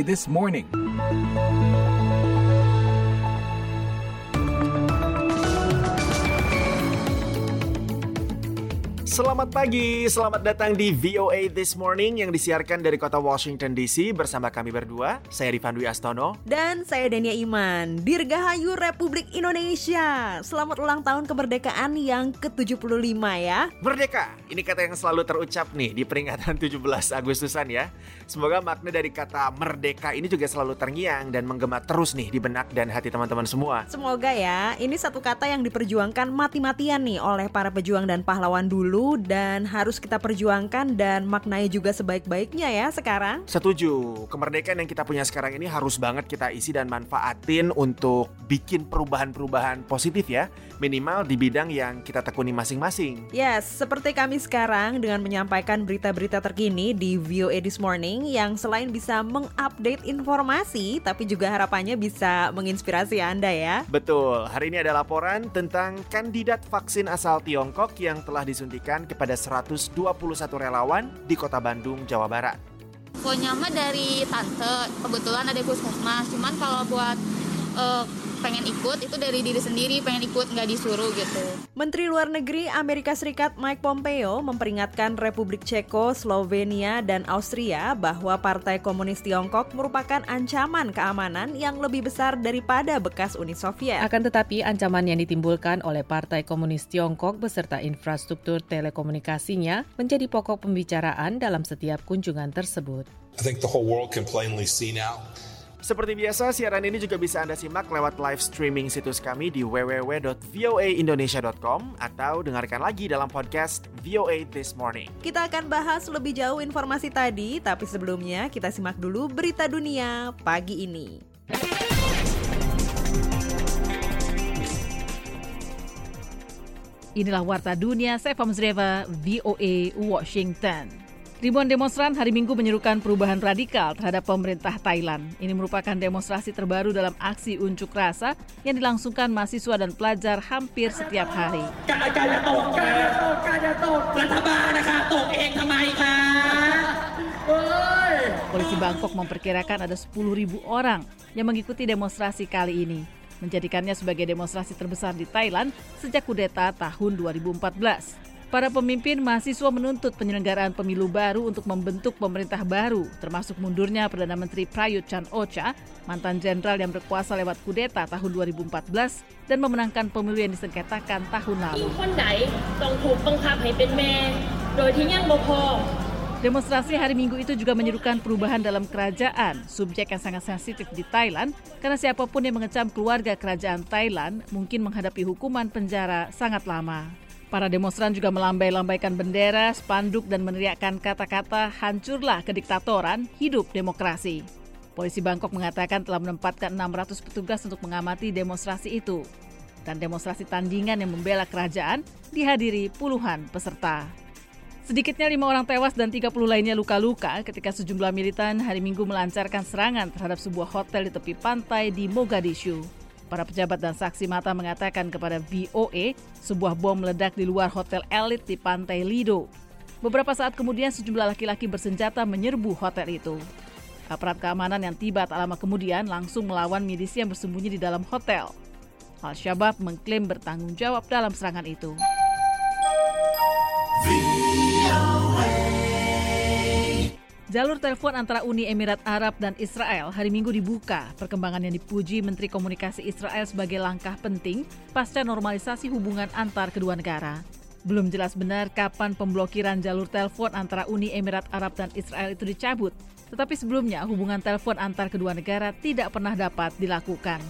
This Morning. Selamat pagi, selamat datang di VOA This Morning yang disiarkan dari kota Washington DC bersama kami berdua. Saya Rifan Dwi Astono. Dan saya Dania Iman, Dirgahayu Republik Indonesia. Selamat ulang tahun kemerdekaan yang ke-75 ya. Merdeka, ini kata yang selalu terucap nih di peringatan 17 Agustusan ya. Semoga makna dari kata merdeka ini juga selalu terngiang dan menggema terus nih di benak dan hati teman-teman semua. Semoga ya, ini satu kata yang diperjuangkan mati-matian nih oleh para pejuang dan pahlawan dulu dan harus kita perjuangkan dan maknai juga sebaik-baiknya ya sekarang. Setuju, kemerdekaan yang kita punya sekarang ini harus banget kita isi dan manfaatin untuk bikin perubahan-perubahan positif ya, minimal di bidang yang kita tekuni masing-masing. Yes, seperti kami sekarang dengan menyampaikan berita-berita terkini di VOA This Morning yang selain bisa mengupdate informasi, tapi juga harapannya bisa menginspirasi Anda ya. Betul, hari ini ada laporan tentang kandidat vaksin asal Tiongkok yang telah disuntikan diberikan kepada 121 relawan di Kota Bandung, Jawa Barat. Pokoknya mah dari tante, kebetulan ada puskesmas. Cuman kalau buat uh, pengen ikut itu dari diri sendiri pengen ikut nggak disuruh gitu. Menteri Luar Negeri Amerika Serikat Mike Pompeo memperingatkan Republik Ceko, Slovenia, dan Austria bahwa Partai Komunis Tiongkok merupakan ancaman keamanan yang lebih besar daripada bekas Uni Soviet. Akan tetapi ancaman yang ditimbulkan oleh Partai Komunis Tiongkok beserta infrastruktur telekomunikasinya menjadi pokok pembicaraan dalam setiap kunjungan tersebut. I think the whole world can plainly see now seperti biasa, siaran ini juga bisa Anda simak lewat live streaming situs kami di www.voaindonesia.com atau dengarkan lagi dalam podcast VOA This Morning. Kita akan bahas lebih jauh informasi tadi, tapi sebelumnya kita simak dulu berita dunia pagi ini. Inilah Warta Dunia, saya Famzreva, VOA Washington. Ribuan demonstran hari Minggu menyerukan perubahan radikal terhadap pemerintah Thailand. Ini merupakan demonstrasi terbaru dalam aksi unjuk rasa yang dilangsungkan mahasiswa dan pelajar hampir setiap hari. Polisi Bangkok memperkirakan ada 10.000 orang yang mengikuti demonstrasi kali ini, menjadikannya sebagai demonstrasi terbesar di Thailand sejak kudeta tahun 2014. Para pemimpin mahasiswa menuntut penyelenggaraan pemilu baru untuk membentuk pemerintah baru, termasuk mundurnya Perdana Menteri Prayut Chan Ocha, mantan jenderal yang berkuasa lewat kudeta tahun 2014 dan memenangkan pemilu yang disengketakan tahun lalu. Demonstrasi hari Minggu itu juga menyerukan perubahan dalam kerajaan, subjek yang sangat sensitif di Thailand, karena siapa pun yang mengecam keluarga kerajaan Thailand mungkin menghadapi hukuman penjara sangat lama. Para demonstran juga melambai-lambaikan bendera, spanduk, dan meneriakkan kata-kata hancurlah kediktatoran, hidup demokrasi. Polisi Bangkok mengatakan telah menempatkan 600 petugas untuk mengamati demonstrasi itu. Dan demonstrasi tandingan yang membela kerajaan dihadiri puluhan peserta. Sedikitnya lima orang tewas dan 30 lainnya luka-luka ketika sejumlah militan hari Minggu melancarkan serangan terhadap sebuah hotel di tepi pantai di Mogadishu. Para pejabat dan saksi mata mengatakan kepada VOA sebuah bom meledak di luar hotel elit di pantai Lido. Beberapa saat kemudian sejumlah laki-laki bersenjata menyerbu hotel itu. Aparat keamanan yang tiba tak lama kemudian langsung melawan milisi yang bersembunyi di dalam hotel. Al-Shabaab mengklaim bertanggung jawab dalam serangan itu. Jalur telepon antara Uni Emirat Arab dan Israel hari Minggu dibuka. Perkembangan yang dipuji Menteri Komunikasi Israel sebagai langkah penting pasca normalisasi hubungan antar kedua negara. Belum jelas benar kapan pemblokiran jalur telepon antara Uni Emirat Arab dan Israel itu dicabut. Tetapi sebelumnya hubungan telepon antar kedua negara tidak pernah dapat dilakukan.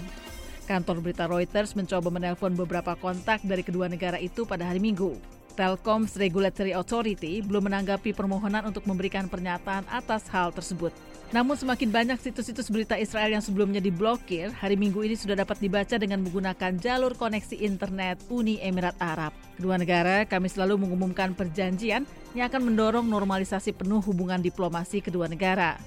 Kantor berita Reuters mencoba menelpon beberapa kontak dari kedua negara itu pada hari Minggu. Telkom's Regulatory Authority belum menanggapi permohonan untuk memberikan pernyataan atas hal tersebut. Namun semakin banyak situs-situs berita Israel yang sebelumnya diblokir, hari Minggu ini sudah dapat dibaca dengan menggunakan jalur koneksi internet Uni Emirat Arab. Kedua negara kami selalu mengumumkan perjanjian yang akan mendorong normalisasi penuh hubungan diplomasi kedua negara.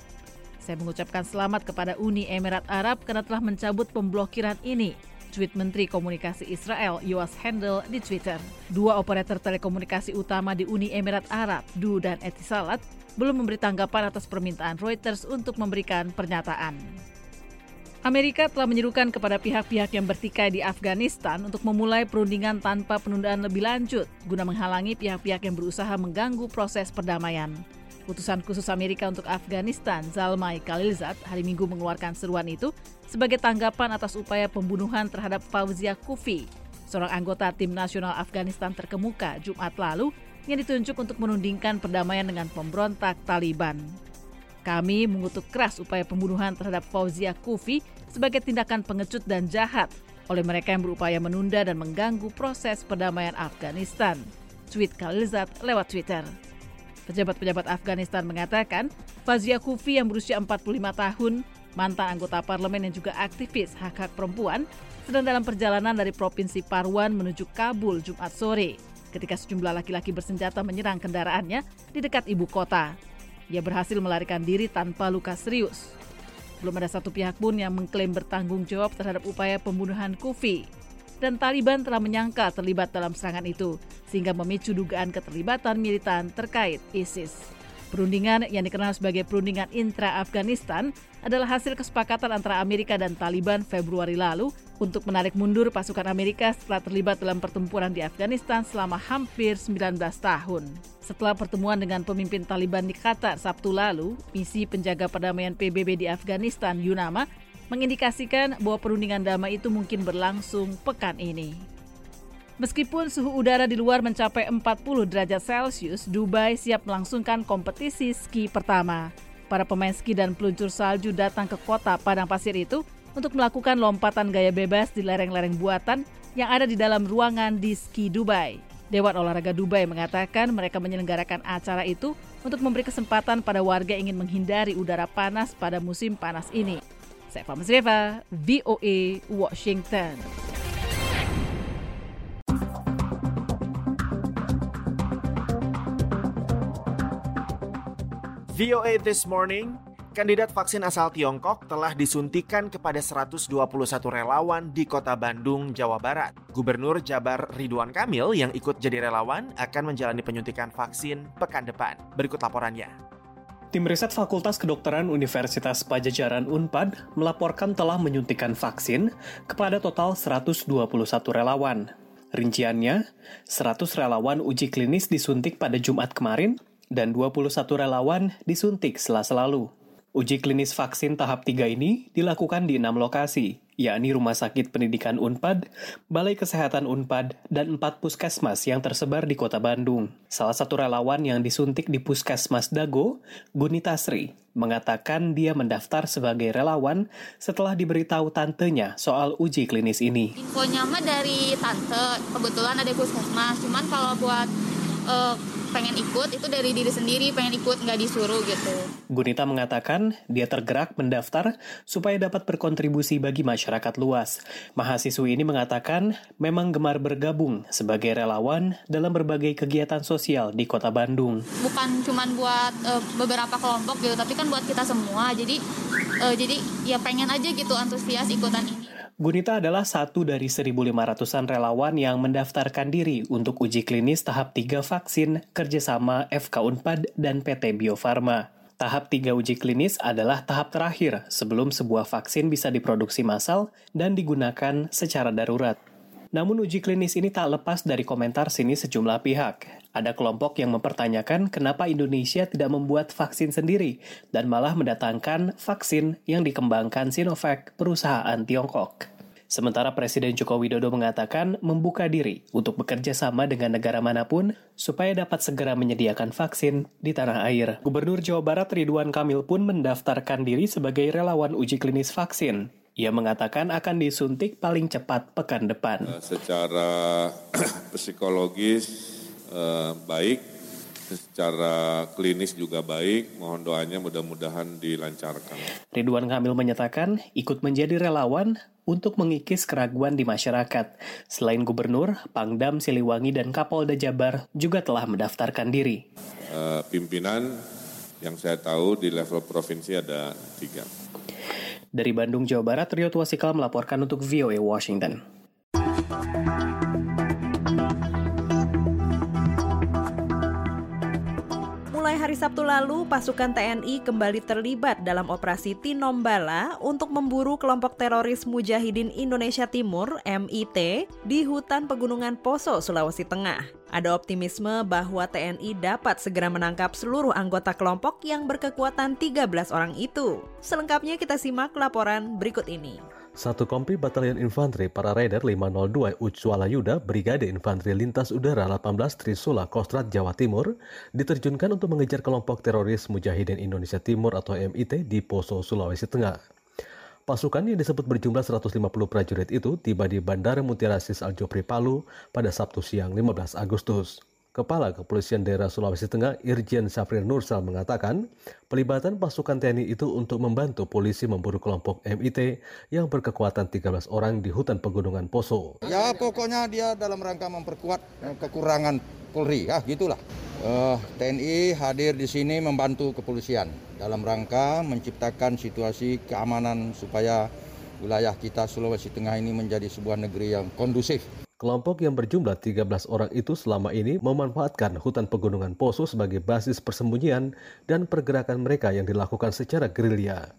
Saya mengucapkan selamat kepada Uni Emirat Arab karena telah mencabut pemblokiran ini tweet Menteri Komunikasi Israel Yoas Handel di Twitter. Dua operator telekomunikasi utama di Uni Emirat Arab, Du dan Etisalat, belum memberi tanggapan atas permintaan Reuters untuk memberikan pernyataan. Amerika telah menyerukan kepada pihak-pihak yang bertikai di Afghanistan untuk memulai perundingan tanpa penundaan lebih lanjut guna menghalangi pihak-pihak yang berusaha mengganggu proses perdamaian. Utusan khusus Amerika untuk Afghanistan, Zalmay Khalilzad, hari Minggu mengeluarkan seruan itu sebagai tanggapan atas upaya pembunuhan terhadap Fauzia Kufi, seorang anggota tim nasional Afghanistan terkemuka Jumat lalu yang ditunjuk untuk menundingkan perdamaian dengan pemberontak Taliban. Kami mengutuk keras upaya pembunuhan terhadap Fauzia Kufi sebagai tindakan pengecut dan jahat oleh mereka yang berupaya menunda dan mengganggu proses perdamaian Afghanistan. Tweet Khalilzad lewat Twitter. Pejabat-pejabat Afghanistan mengatakan, Fazia Kufi yang berusia 45 tahun, mantan anggota parlemen yang juga aktivis hak-hak perempuan, sedang dalam perjalanan dari Provinsi Parwan menuju Kabul Jumat sore ketika sejumlah laki-laki bersenjata menyerang kendaraannya di dekat ibu kota. Ia berhasil melarikan diri tanpa luka serius. Belum ada satu pihak pun yang mengklaim bertanggung jawab terhadap upaya pembunuhan Kufi. Dan Taliban telah menyangka terlibat dalam serangan itu, sehingga memicu dugaan keterlibatan militan terkait ISIS. Perundingan yang dikenal sebagai perundingan intra-Afghanistan adalah hasil kesepakatan antara Amerika dan Taliban Februari lalu untuk menarik mundur pasukan Amerika setelah terlibat dalam pertempuran di Afghanistan selama hampir 19 tahun. Setelah pertemuan dengan pemimpin Taliban di Qatar Sabtu lalu, misi penjaga perdamaian PBB di Afghanistan Yunama mengindikasikan bahwa perundingan damai itu mungkin berlangsung pekan ini. Meskipun suhu udara di luar mencapai 40 derajat Celcius, Dubai siap melangsungkan kompetisi ski pertama. Para pemain ski dan peluncur salju datang ke kota Padang Pasir itu untuk melakukan lompatan gaya bebas di lereng-lereng buatan yang ada di dalam ruangan di Ski Dubai. Dewan Olahraga Dubai mengatakan mereka menyelenggarakan acara itu untuk memberi kesempatan pada warga ingin menghindari udara panas pada musim panas ini. Saya Fahmi Reva, VOA, Washington. VOA This Morning, kandidat vaksin asal Tiongkok telah disuntikan kepada 121 relawan di kota Bandung, Jawa Barat. Gubernur Jabar Ridwan Kamil yang ikut jadi relawan akan menjalani penyuntikan vaksin pekan depan. Berikut laporannya. Tim riset Fakultas Kedokteran Universitas Pajajaran Unpad melaporkan telah menyuntikan vaksin kepada total 121 relawan. Rinciannya, 100 relawan uji klinis disuntik pada Jumat kemarin dan 21 relawan disuntik selasa lalu. Uji klinis vaksin tahap 3 ini dilakukan di enam lokasi, yakni Rumah Sakit Pendidikan Unpad, Balai Kesehatan Unpad, dan empat puskesmas yang tersebar di kota Bandung. Salah satu relawan yang disuntik di puskesmas Dago, Gunita Sri, mengatakan dia mendaftar sebagai relawan setelah diberitahu tantenya soal uji klinis ini. Infonya mah dari tante, kebetulan ada puskesmas, cuman kalau buat uh, pengen ikut itu dari diri sendiri pengen ikut nggak disuruh gitu. Gunita mengatakan dia tergerak mendaftar supaya dapat berkontribusi bagi masyarakat luas. Mahasiswi ini mengatakan memang gemar bergabung sebagai relawan dalam berbagai kegiatan sosial di kota Bandung. Bukan cuma buat uh, beberapa kelompok gitu, tapi kan buat kita semua. Jadi uh, jadi ya pengen aja gitu antusias ikutan ini. Gunita adalah satu dari 1.500-an relawan yang mendaftarkan diri untuk uji klinis tahap 3 vaksin kerjasama FK Unpad dan PT Bio Farma. Tahap 3 uji klinis adalah tahap terakhir sebelum sebuah vaksin bisa diproduksi massal dan digunakan secara darurat. Namun uji klinis ini tak lepas dari komentar sini sejumlah pihak. Ada kelompok yang mempertanyakan kenapa Indonesia tidak membuat vaksin sendiri dan malah mendatangkan vaksin yang dikembangkan Sinovac perusahaan Tiongkok. Sementara Presiden Joko Widodo mengatakan membuka diri untuk bekerja sama dengan negara mana pun supaya dapat segera menyediakan vaksin di tanah air. Gubernur Jawa Barat Ridwan Kamil pun mendaftarkan diri sebagai relawan uji klinis vaksin. Ia mengatakan akan disuntik paling cepat pekan depan. Eh, secara psikologis eh, baik, secara klinis juga baik. Mohon doanya mudah-mudahan dilancarkan. Ridwan Kamil menyatakan ikut menjadi relawan untuk mengikis keraguan di masyarakat. Selain gubernur, Pangdam Siliwangi dan Kapolda Jabar juga telah mendaftarkan diri. Uh, pimpinan yang saya tahu di level provinsi ada tiga. Dari Bandung, Jawa Barat, Rio Tuasikal melaporkan untuk VOA Washington. Sabtu lalu, pasukan TNI kembali terlibat dalam operasi Tinombala untuk memburu kelompok teroris Mujahidin Indonesia Timur (MIT) di hutan pegunungan Poso, Sulawesi Tengah. Ada optimisme bahwa TNI dapat segera menangkap seluruh anggota kelompok yang berkekuatan 13 orang itu. Selengkapnya kita simak laporan berikut ini. Satu kompi Batalion Infanteri para Raider 502 Ucwala Yuda Brigade Infanteri Lintas Udara 18 Trisula Kostrat Jawa Timur diterjunkan untuk mengejar kelompok teroris Mujahidin Indonesia Timur atau MIT di Poso, Sulawesi Tengah. Pasukan yang disebut berjumlah 150 prajurit itu tiba di Bandara Mutiara Sis Al Jopri Palu pada Sabtu siang 15 Agustus. Kepala Kepolisian Daerah Sulawesi Tengah Irjen Safrir Nursal mengatakan, pelibatan pasukan TNI itu untuk membantu polisi memburu kelompok MIT yang berkekuatan 13 orang di hutan pegunungan Poso. Ya pokoknya dia dalam rangka memperkuat kekurangan Polri, ya gitulah. Uh, TNI hadir di sini membantu kepolisian dalam rangka menciptakan situasi keamanan supaya wilayah kita Sulawesi Tengah ini menjadi sebuah negeri yang kondusif. Kelompok yang berjumlah 13 orang itu selama ini memanfaatkan hutan pegunungan Poso sebagai basis persembunyian dan pergerakan mereka yang dilakukan secara gerilya.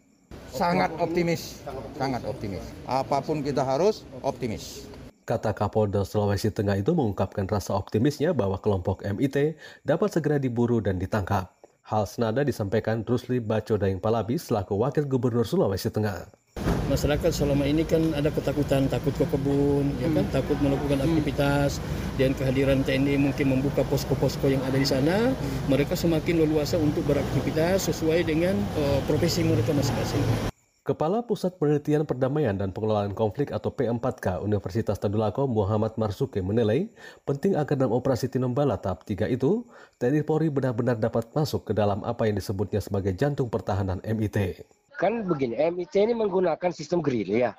Sangat optimis, sangat optimis. Apa pun kita harus optimis. Kata Kapolda Sulawesi Tengah itu mengungkapkan rasa optimisnya bahwa kelompok MIT dapat segera diburu dan ditangkap. Hal senada disampaikan Rusli Baco Daeng Palabi selaku Wakil Gubernur Sulawesi Tengah masyarakat selama ini kan ada ketakutan takut ke kebun ya kan hmm. takut melakukan hmm. aktivitas dan kehadiran TNI mungkin membuka posko-posko yang ada di sana hmm. mereka semakin leluasa untuk beraktivitas sesuai dengan uh, profesi mereka masing-masing. Kepala Pusat Penelitian Perdamaian dan Pengelolaan Konflik atau P4K Universitas Tadulako Muhammad Marsuke menilai penting agar dalam operasi Tinombala tahap 3 itu TNI Polri benar-benar dapat masuk ke dalam apa yang disebutnya sebagai jantung pertahanan MIT kan begini MIT ini menggunakan sistem gerilya.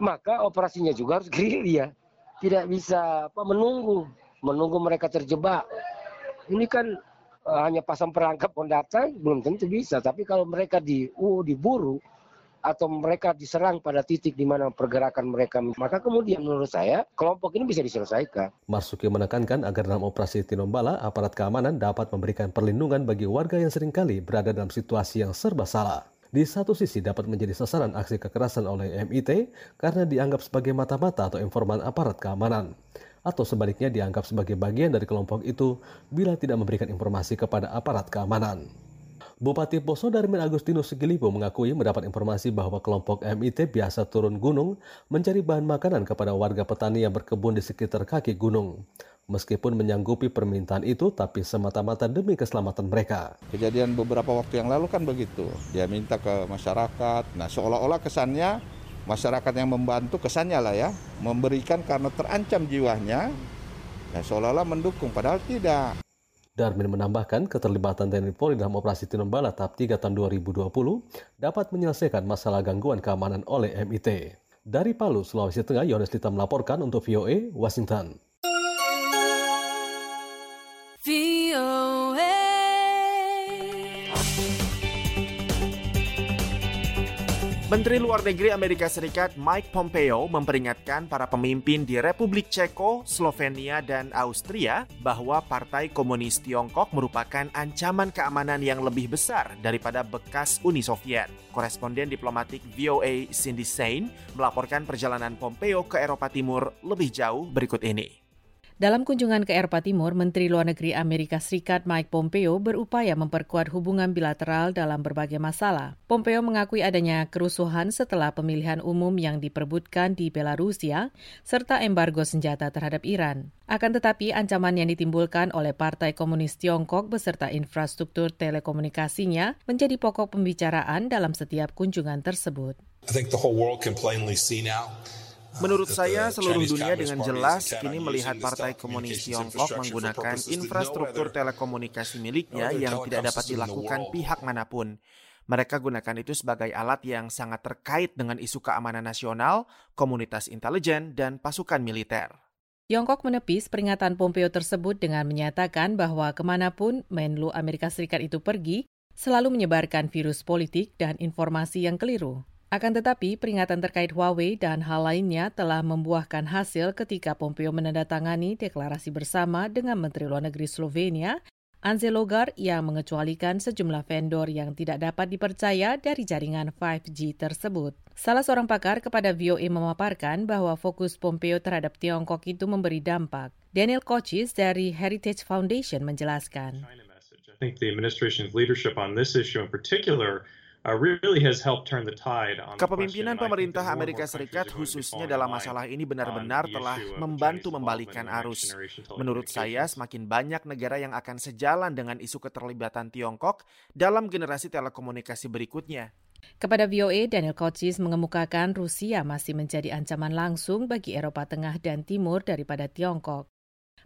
Maka operasinya juga harus gerilya. Tidak bisa apa menunggu. Menunggu mereka terjebak. Ini kan uh, hanya pasang perangkap pendatang belum tentu bisa. Tapi kalau mereka di uh, diburu atau mereka diserang pada titik di mana pergerakan mereka maka kemudian menurut saya kelompok ini bisa diselesaikan. Marsuki menekankan agar dalam operasi Tinombala aparat keamanan dapat memberikan perlindungan bagi warga yang sering kali berada dalam situasi yang serba salah di satu sisi dapat menjadi sasaran aksi kekerasan oleh MIT karena dianggap sebagai mata-mata atau informan aparat keamanan, atau sebaliknya dianggap sebagai bagian dari kelompok itu bila tidak memberikan informasi kepada aparat keamanan. Bupati Poso Darmin Agustinus Sigilipo mengakui mendapat informasi bahwa kelompok MIT biasa turun gunung mencari bahan makanan kepada warga petani yang berkebun di sekitar kaki gunung meskipun menyanggupi permintaan itu tapi semata-mata demi keselamatan mereka. Kejadian beberapa waktu yang lalu kan begitu. Dia minta ke masyarakat. Nah, seolah-olah kesannya masyarakat yang membantu kesannya lah ya, memberikan karena terancam jiwanya. Nah, seolah-olah mendukung padahal tidak. Darmin menambahkan keterlibatan TNI Polri dalam operasi Tinombala tahap 3 tahun 2020 dapat menyelesaikan masalah gangguan keamanan oleh MIT. Dari Palu, Sulawesi Tengah, Yohanes Lita melaporkan untuk VOA, Washington. Menteri Luar Negeri Amerika Serikat Mike Pompeo memperingatkan para pemimpin di Republik Ceko, Slovenia, dan Austria bahwa Partai Komunis Tiongkok merupakan ancaman keamanan yang lebih besar daripada bekas Uni Soviet. Koresponden diplomatik VOA Cindy Sain melaporkan perjalanan Pompeo ke Eropa Timur lebih jauh berikut ini. Dalam kunjungan ke Eropa Timur, Menteri Luar Negeri Amerika Serikat Mike Pompeo berupaya memperkuat hubungan bilateral dalam berbagai masalah. Pompeo mengakui adanya kerusuhan setelah pemilihan umum yang diperbutkan di Belarusia serta embargo senjata terhadap Iran. Akan tetapi ancaman yang ditimbulkan oleh Partai Komunis Tiongkok beserta infrastruktur telekomunikasinya menjadi pokok pembicaraan dalam setiap kunjungan tersebut. I think the whole world can plainly see now Menurut saya, seluruh dunia dengan jelas kini melihat Partai Komunis Tiongkok menggunakan infrastruktur telekomunikasi miliknya yang tidak dapat dilakukan pihak mana pun. Mereka gunakan itu sebagai alat yang sangat terkait dengan isu keamanan nasional, komunitas intelijen, dan pasukan militer. Tiongkok menepis peringatan Pompeo tersebut dengan menyatakan bahwa ke mana pun Menlu Amerika Serikat itu pergi, selalu menyebarkan virus politik dan informasi yang keliru. Akan tetapi, peringatan terkait Huawei dan hal lainnya telah membuahkan hasil ketika Pompeo menandatangani deklarasi bersama dengan Menteri Luar Negeri Slovenia, Anze Logar, yang mengecualikan sejumlah vendor yang tidak dapat dipercaya dari jaringan 5G tersebut. Salah seorang pakar kepada VOA memaparkan bahwa fokus Pompeo terhadap Tiongkok itu memberi dampak. Daniel Kochis dari Heritage Foundation menjelaskan. Really has helped turn the tide on Kepemimpinan pemerintah Amerika Serikat khususnya dalam masalah ini benar-benar telah membantu membalikan arus. Menurut saya, semakin banyak negara yang akan sejalan dengan isu keterlibatan Tiongkok dalam generasi telekomunikasi berikutnya. Kepada VOA, Daniel Kochis mengemukakan Rusia masih menjadi ancaman langsung bagi Eropa Tengah dan Timur daripada Tiongkok.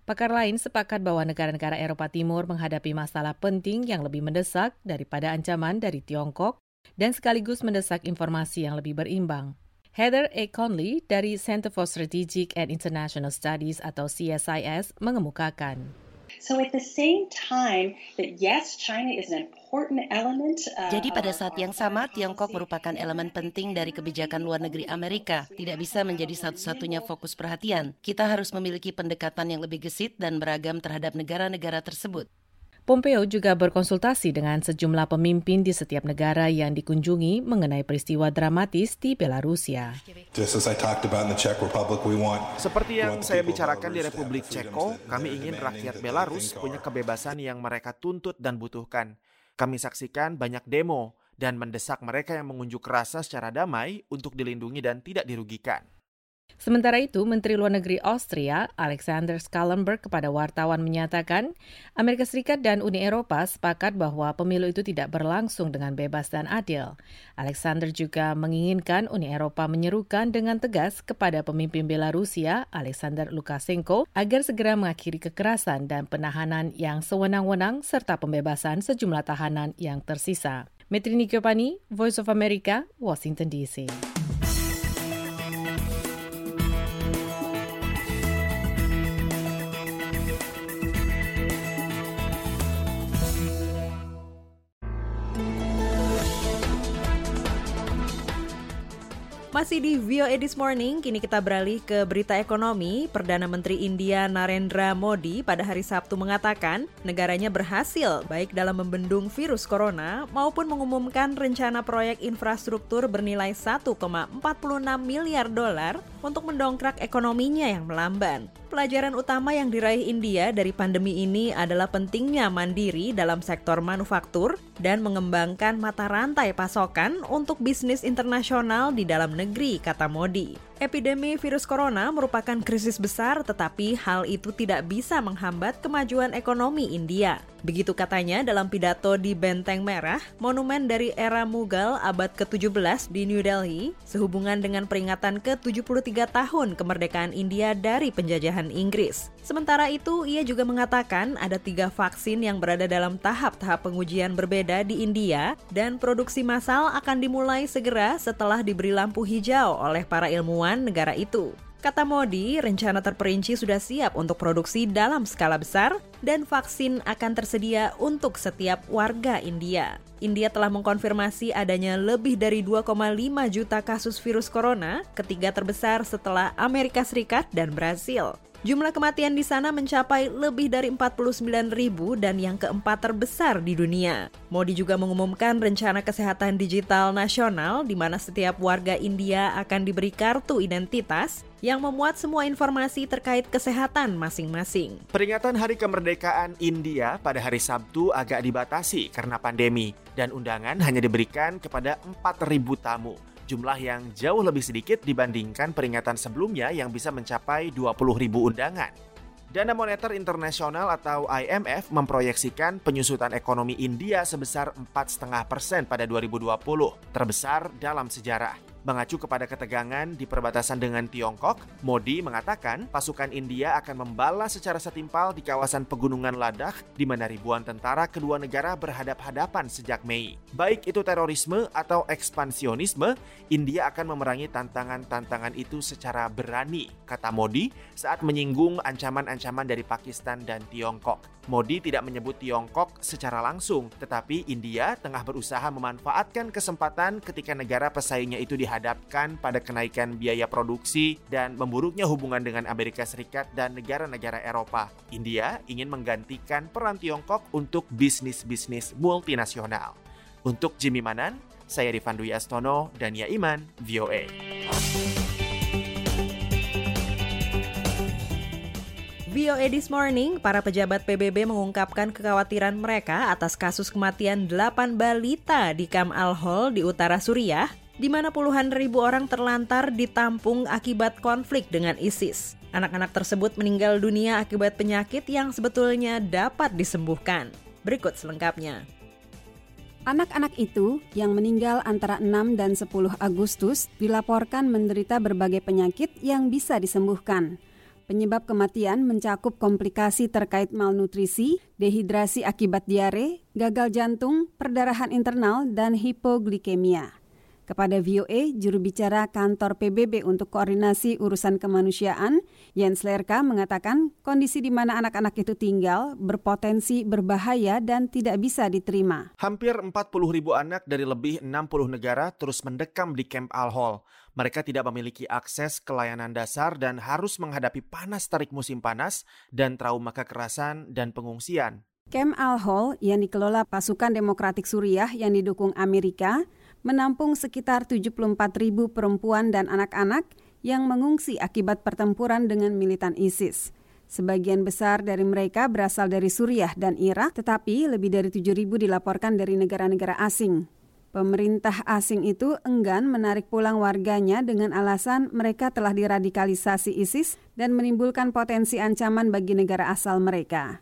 Pakar lain sepakat bahwa negara-negara Eropa Timur menghadapi masalah penting yang lebih mendesak daripada ancaman dari Tiongkok dan sekaligus mendesak informasi yang lebih berimbang. Heather A. Conley dari Center for Strategic and International Studies atau CSIS mengemukakan. So at the same time that yes, China is an important element. Uh, Jadi pada saat yang sama, Tiongkok merupakan elemen penting dari kebijakan luar negeri Amerika. Tidak bisa menjadi satu-satunya fokus perhatian. Kita harus memiliki pendekatan yang lebih gesit dan beragam terhadap negara-negara tersebut. Pompeo juga berkonsultasi dengan sejumlah pemimpin di setiap negara yang dikunjungi mengenai peristiwa dramatis di Belarusia. Seperti yang saya bicarakan di Republik Ceko, kami ingin rakyat Belarus punya kebebasan yang mereka tuntut dan butuhkan. Kami saksikan banyak demo dan mendesak mereka yang mengunjuk rasa secara damai untuk dilindungi dan tidak dirugikan. Sementara itu, Menteri Luar Negeri Austria, Alexander Schallenberg kepada wartawan menyatakan, Amerika Serikat dan Uni Eropa sepakat bahwa pemilu itu tidak berlangsung dengan bebas dan adil. Alexander juga menginginkan Uni Eropa menyerukan dengan tegas kepada pemimpin Belarusia, Alexander Lukashenko, agar segera mengakhiri kekerasan dan penahanan yang sewenang-wenang serta pembebasan sejumlah tahanan yang tersisa. Metri Nikyopani, Voice of America, Washington DC. Masih di VOA This Morning, kini kita beralih ke berita ekonomi. Perdana Menteri India Narendra Modi pada hari Sabtu mengatakan negaranya berhasil baik dalam membendung virus corona maupun mengumumkan rencana proyek infrastruktur bernilai 1,46 miliar dolar untuk mendongkrak ekonominya yang melamban. Pelajaran utama yang diraih India dari pandemi ini adalah pentingnya mandiri dalam sektor manufaktur dan mengembangkan mata rantai pasokan untuk bisnis internasional di dalam negeri, kata Modi. Epidemi virus corona merupakan krisis besar, tetapi hal itu tidak bisa menghambat kemajuan ekonomi India. Begitu katanya dalam pidato di Benteng Merah, monumen dari era Mughal abad ke-17 di New Delhi, sehubungan dengan peringatan ke-73 tahun kemerdekaan India dari penjajahan Inggris. Sementara itu, ia juga mengatakan ada tiga vaksin yang berada dalam tahap-tahap pengujian berbeda di India dan produksi massal akan dimulai segera setelah diberi lampu hijau oleh para ilmuwan negara itu. Kata Modi, rencana terperinci sudah siap untuk produksi dalam skala besar dan vaksin akan tersedia untuk setiap warga India. India telah mengkonfirmasi adanya lebih dari 2,5 juta kasus virus corona, ketiga terbesar setelah Amerika Serikat dan Brasil. Jumlah kematian di sana mencapai lebih dari 49 ribu dan yang keempat terbesar di dunia. Modi juga mengumumkan rencana kesehatan digital nasional di mana setiap warga India akan diberi kartu identitas yang memuat semua informasi terkait kesehatan masing-masing. Peringatan Hari Kemerdekaan India pada hari Sabtu agak dibatasi karena pandemi dan undangan hanya diberikan kepada 4.000 tamu jumlah yang jauh lebih sedikit dibandingkan peringatan sebelumnya yang bisa mencapai 20 ribu undangan. Dana Moneter Internasional atau IMF memproyeksikan penyusutan ekonomi India sebesar 4,5 persen pada 2020, terbesar dalam sejarah. Mengacu kepada ketegangan di perbatasan dengan Tiongkok, Modi mengatakan pasukan India akan membalas secara setimpal di kawasan pegunungan Ladakh di mana ribuan tentara kedua negara berhadap-hadapan sejak Mei. Baik itu terorisme atau ekspansionisme, India akan memerangi tantangan-tantangan itu secara berani, kata Modi saat menyinggung ancaman-ancaman dari Pakistan dan Tiongkok. Modi tidak menyebut Tiongkok secara langsung, tetapi India tengah berusaha memanfaatkan kesempatan ketika negara pesaingnya itu dihadapkan pada kenaikan biaya produksi dan memburuknya hubungan dengan Amerika Serikat dan negara-negara Eropa. India ingin menggantikan peran Tiongkok untuk bisnis-bisnis multinasional. Untuk Jimmy Manan, saya Rifan Dwi Astono dan Ya Iman, VOA. VOA This Morning, para pejabat PBB mengungkapkan kekhawatiran mereka atas kasus kematian 8 balita di Kam Al Hol di utara Suriah, di mana puluhan ribu orang terlantar ditampung akibat konflik dengan ISIS. Anak-anak tersebut meninggal dunia akibat penyakit yang sebetulnya dapat disembuhkan. Berikut selengkapnya. Anak-anak itu yang meninggal antara 6 dan 10 Agustus dilaporkan menderita berbagai penyakit yang bisa disembuhkan. Penyebab kematian mencakup komplikasi terkait malnutrisi, dehidrasi akibat diare, gagal jantung, perdarahan internal, dan hipoglikemia. Kepada VOA, juru bicara kantor PBB untuk koordinasi urusan kemanusiaan, Jens Lerka mengatakan kondisi di mana anak-anak itu tinggal berpotensi berbahaya dan tidak bisa diterima. Hampir 40 ribu anak dari lebih 60 negara terus mendekam di Camp Al-Hol. Mereka tidak memiliki akses ke layanan dasar dan harus menghadapi panas terik musim panas dan trauma kekerasan dan pengungsian. Camp Al-Hol yang dikelola pasukan demokratik Suriah yang didukung Amerika menampung sekitar 74 ribu perempuan dan anak-anak yang mengungsi akibat pertempuran dengan militan ISIS. Sebagian besar dari mereka berasal dari Suriah dan Irak, tetapi lebih dari 7 ribu dilaporkan dari negara-negara asing. Pemerintah asing itu enggan menarik pulang warganya dengan alasan mereka telah diradikalisasi ISIS dan menimbulkan potensi ancaman bagi negara asal mereka.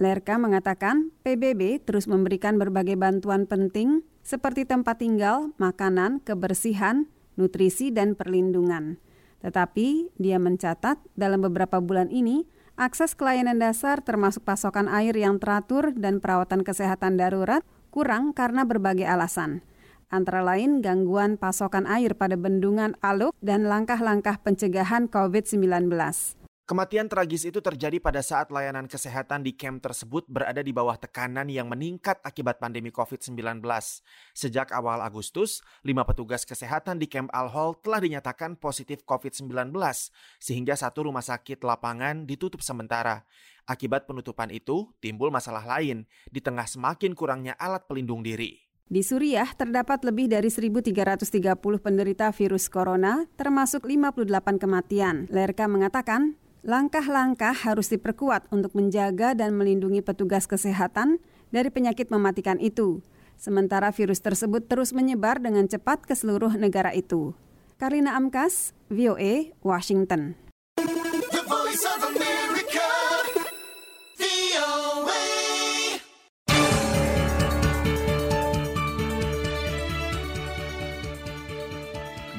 Lerka mengatakan PBB terus memberikan berbagai bantuan penting seperti tempat tinggal, makanan, kebersihan, nutrisi, dan perlindungan. Tetapi dia mencatat dalam beberapa bulan ini, akses ke layanan dasar termasuk pasokan air yang teratur dan perawatan kesehatan darurat kurang karena berbagai alasan, antara lain gangguan pasokan air pada bendungan Aluk dan langkah-langkah pencegahan COVID-19. Kematian tragis itu terjadi pada saat layanan kesehatan di camp tersebut berada di bawah tekanan yang meningkat akibat pandemi COVID-19. Sejak awal Agustus, lima petugas kesehatan di camp Al-Hol telah dinyatakan positif COVID-19, sehingga satu rumah sakit lapangan ditutup sementara. Akibat penutupan itu, timbul masalah lain di tengah semakin kurangnya alat pelindung diri. Di Suriah terdapat lebih dari 1.330 penderita virus corona, termasuk 58 kematian. Lerka mengatakan, langkah-langkah harus diperkuat untuk menjaga dan melindungi petugas kesehatan dari penyakit mematikan itu. Sementara virus tersebut terus menyebar dengan cepat ke seluruh negara itu. Karina Amkas, VOA, Washington.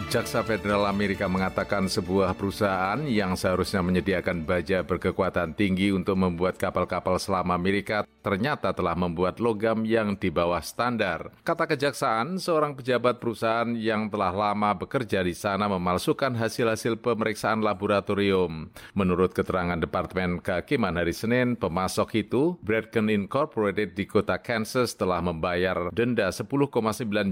Jaksa Federal Amerika mengatakan sebuah perusahaan yang seharusnya menyediakan baja berkekuatan tinggi untuk membuat kapal-kapal selam Amerika ternyata telah membuat logam yang di bawah standar. Kata kejaksaan, seorang pejabat perusahaan yang telah lama bekerja di sana memalsukan hasil-hasil pemeriksaan laboratorium. Menurut keterangan Departemen Kehakiman hari Senin, pemasok itu, Bradken Incorporated di kota Kansas telah membayar denda 10,9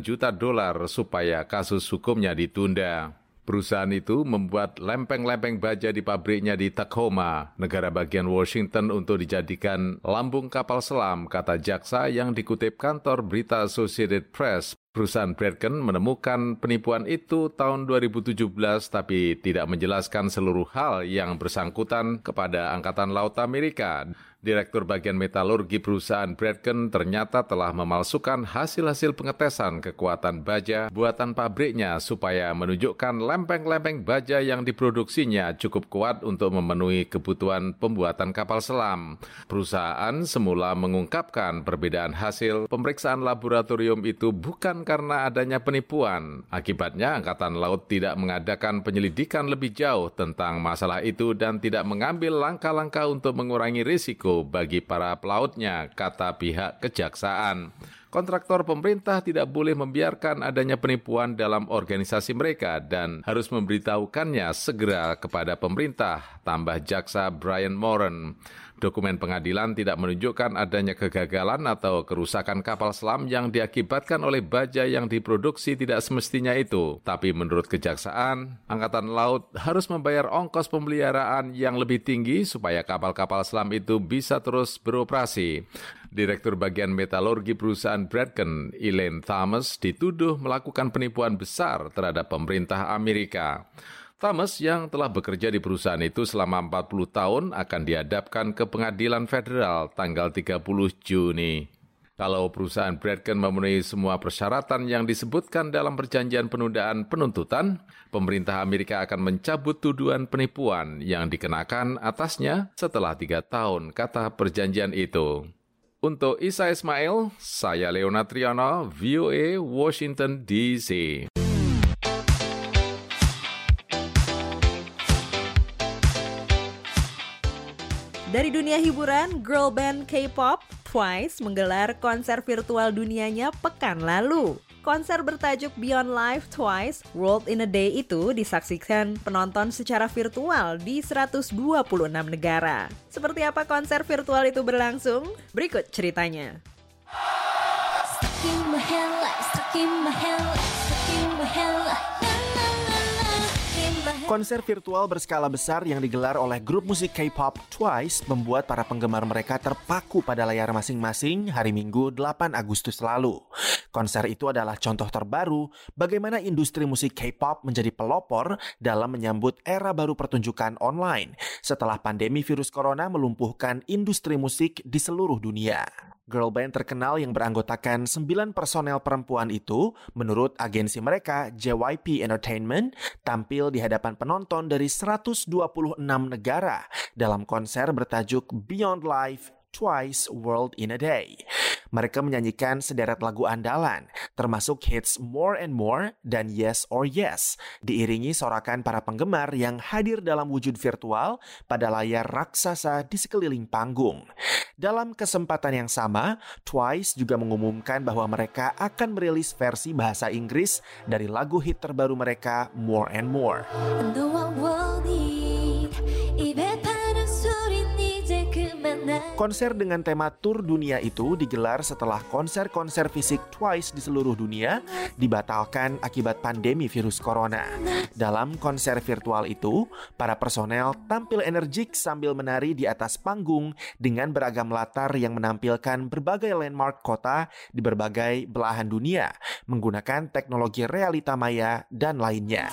juta dolar supaya kasus hukumnya ditunda ditunda. Perusahaan itu membuat lempeng-lempeng baja di pabriknya di Tacoma, negara bagian Washington untuk dijadikan lambung kapal selam, kata jaksa yang dikutip kantor berita Associated Press. Perusahaan Bradken menemukan penipuan itu tahun 2017 tapi tidak menjelaskan seluruh hal yang bersangkutan kepada Angkatan Laut Amerika. Direktur bagian metalurgi perusahaan Bradken ternyata telah memalsukan hasil-hasil pengetesan kekuatan baja buatan pabriknya supaya menunjukkan lempeng-lempeng baja yang diproduksinya cukup kuat untuk memenuhi kebutuhan pembuatan kapal selam. Perusahaan semula mengungkapkan perbedaan hasil pemeriksaan laboratorium itu bukan karena adanya penipuan. Akibatnya, Angkatan Laut tidak mengadakan penyelidikan lebih jauh tentang masalah itu dan tidak mengambil langkah-langkah untuk mengurangi risiko bagi para pelautnya, kata pihak kejaksaan kontraktor pemerintah tidak boleh membiarkan adanya penipuan dalam organisasi mereka dan harus memberitahukannya segera kepada pemerintah, tambah jaksa Brian Moran. Dokumen pengadilan tidak menunjukkan adanya kegagalan atau kerusakan kapal selam yang diakibatkan oleh baja yang diproduksi tidak semestinya itu. Tapi menurut kejaksaan, Angkatan Laut harus membayar ongkos pemeliharaan yang lebih tinggi supaya kapal-kapal selam itu bisa terus beroperasi. Direktur bagian metalurgi perusahaan Bradken, Elaine Thomas, dituduh melakukan penipuan besar terhadap pemerintah Amerika. Thomas yang telah bekerja di perusahaan itu selama 40 tahun akan dihadapkan ke pengadilan federal tanggal 30 Juni. Kalau perusahaan Bradken memenuhi semua persyaratan yang disebutkan dalam perjanjian penundaan penuntutan, pemerintah Amerika akan mencabut tuduhan penipuan yang dikenakan atasnya setelah tiga tahun, kata perjanjian itu. Untuk Isa Ismail, saya Leonard Triana, VOA, Washington, D.C. Dari dunia hiburan, girl band K-pop Twice menggelar konser virtual dunianya pekan lalu. Konser bertajuk Beyond Life Twice World in a Day itu disaksikan penonton secara virtual di 126 negara. Seperti apa konser virtual itu berlangsung? Berikut ceritanya. Konser virtual berskala besar yang digelar oleh grup musik K-pop Twice membuat para penggemar mereka terpaku pada layar masing-masing hari Minggu 8 Agustus lalu. Konser itu adalah contoh terbaru bagaimana industri musik K-pop menjadi pelopor dalam menyambut era baru pertunjukan online setelah pandemi virus corona melumpuhkan industri musik di seluruh dunia. Girl band terkenal yang beranggotakan 9 personel perempuan itu, menurut agensi mereka JYP Entertainment, tampil di hadapan penonton dari 126 negara dalam konser bertajuk Beyond Life Twice World in a Day. Mereka menyanyikan sederet lagu andalan, termasuk hits More and More dan Yes or Yes, diiringi sorakan para penggemar yang hadir dalam wujud virtual pada layar raksasa di sekeliling panggung. Dalam kesempatan yang sama, Twice juga mengumumkan bahwa mereka akan merilis versi bahasa Inggris dari lagu hit terbaru mereka More and More. Konser dengan tema tur dunia itu digelar setelah konser-konser fisik Twice di seluruh dunia dibatalkan akibat pandemi virus corona. Dalam konser virtual itu, para personel tampil energik sambil menari di atas panggung dengan beragam latar yang menampilkan berbagai landmark kota di berbagai belahan dunia menggunakan teknologi realita maya dan lainnya.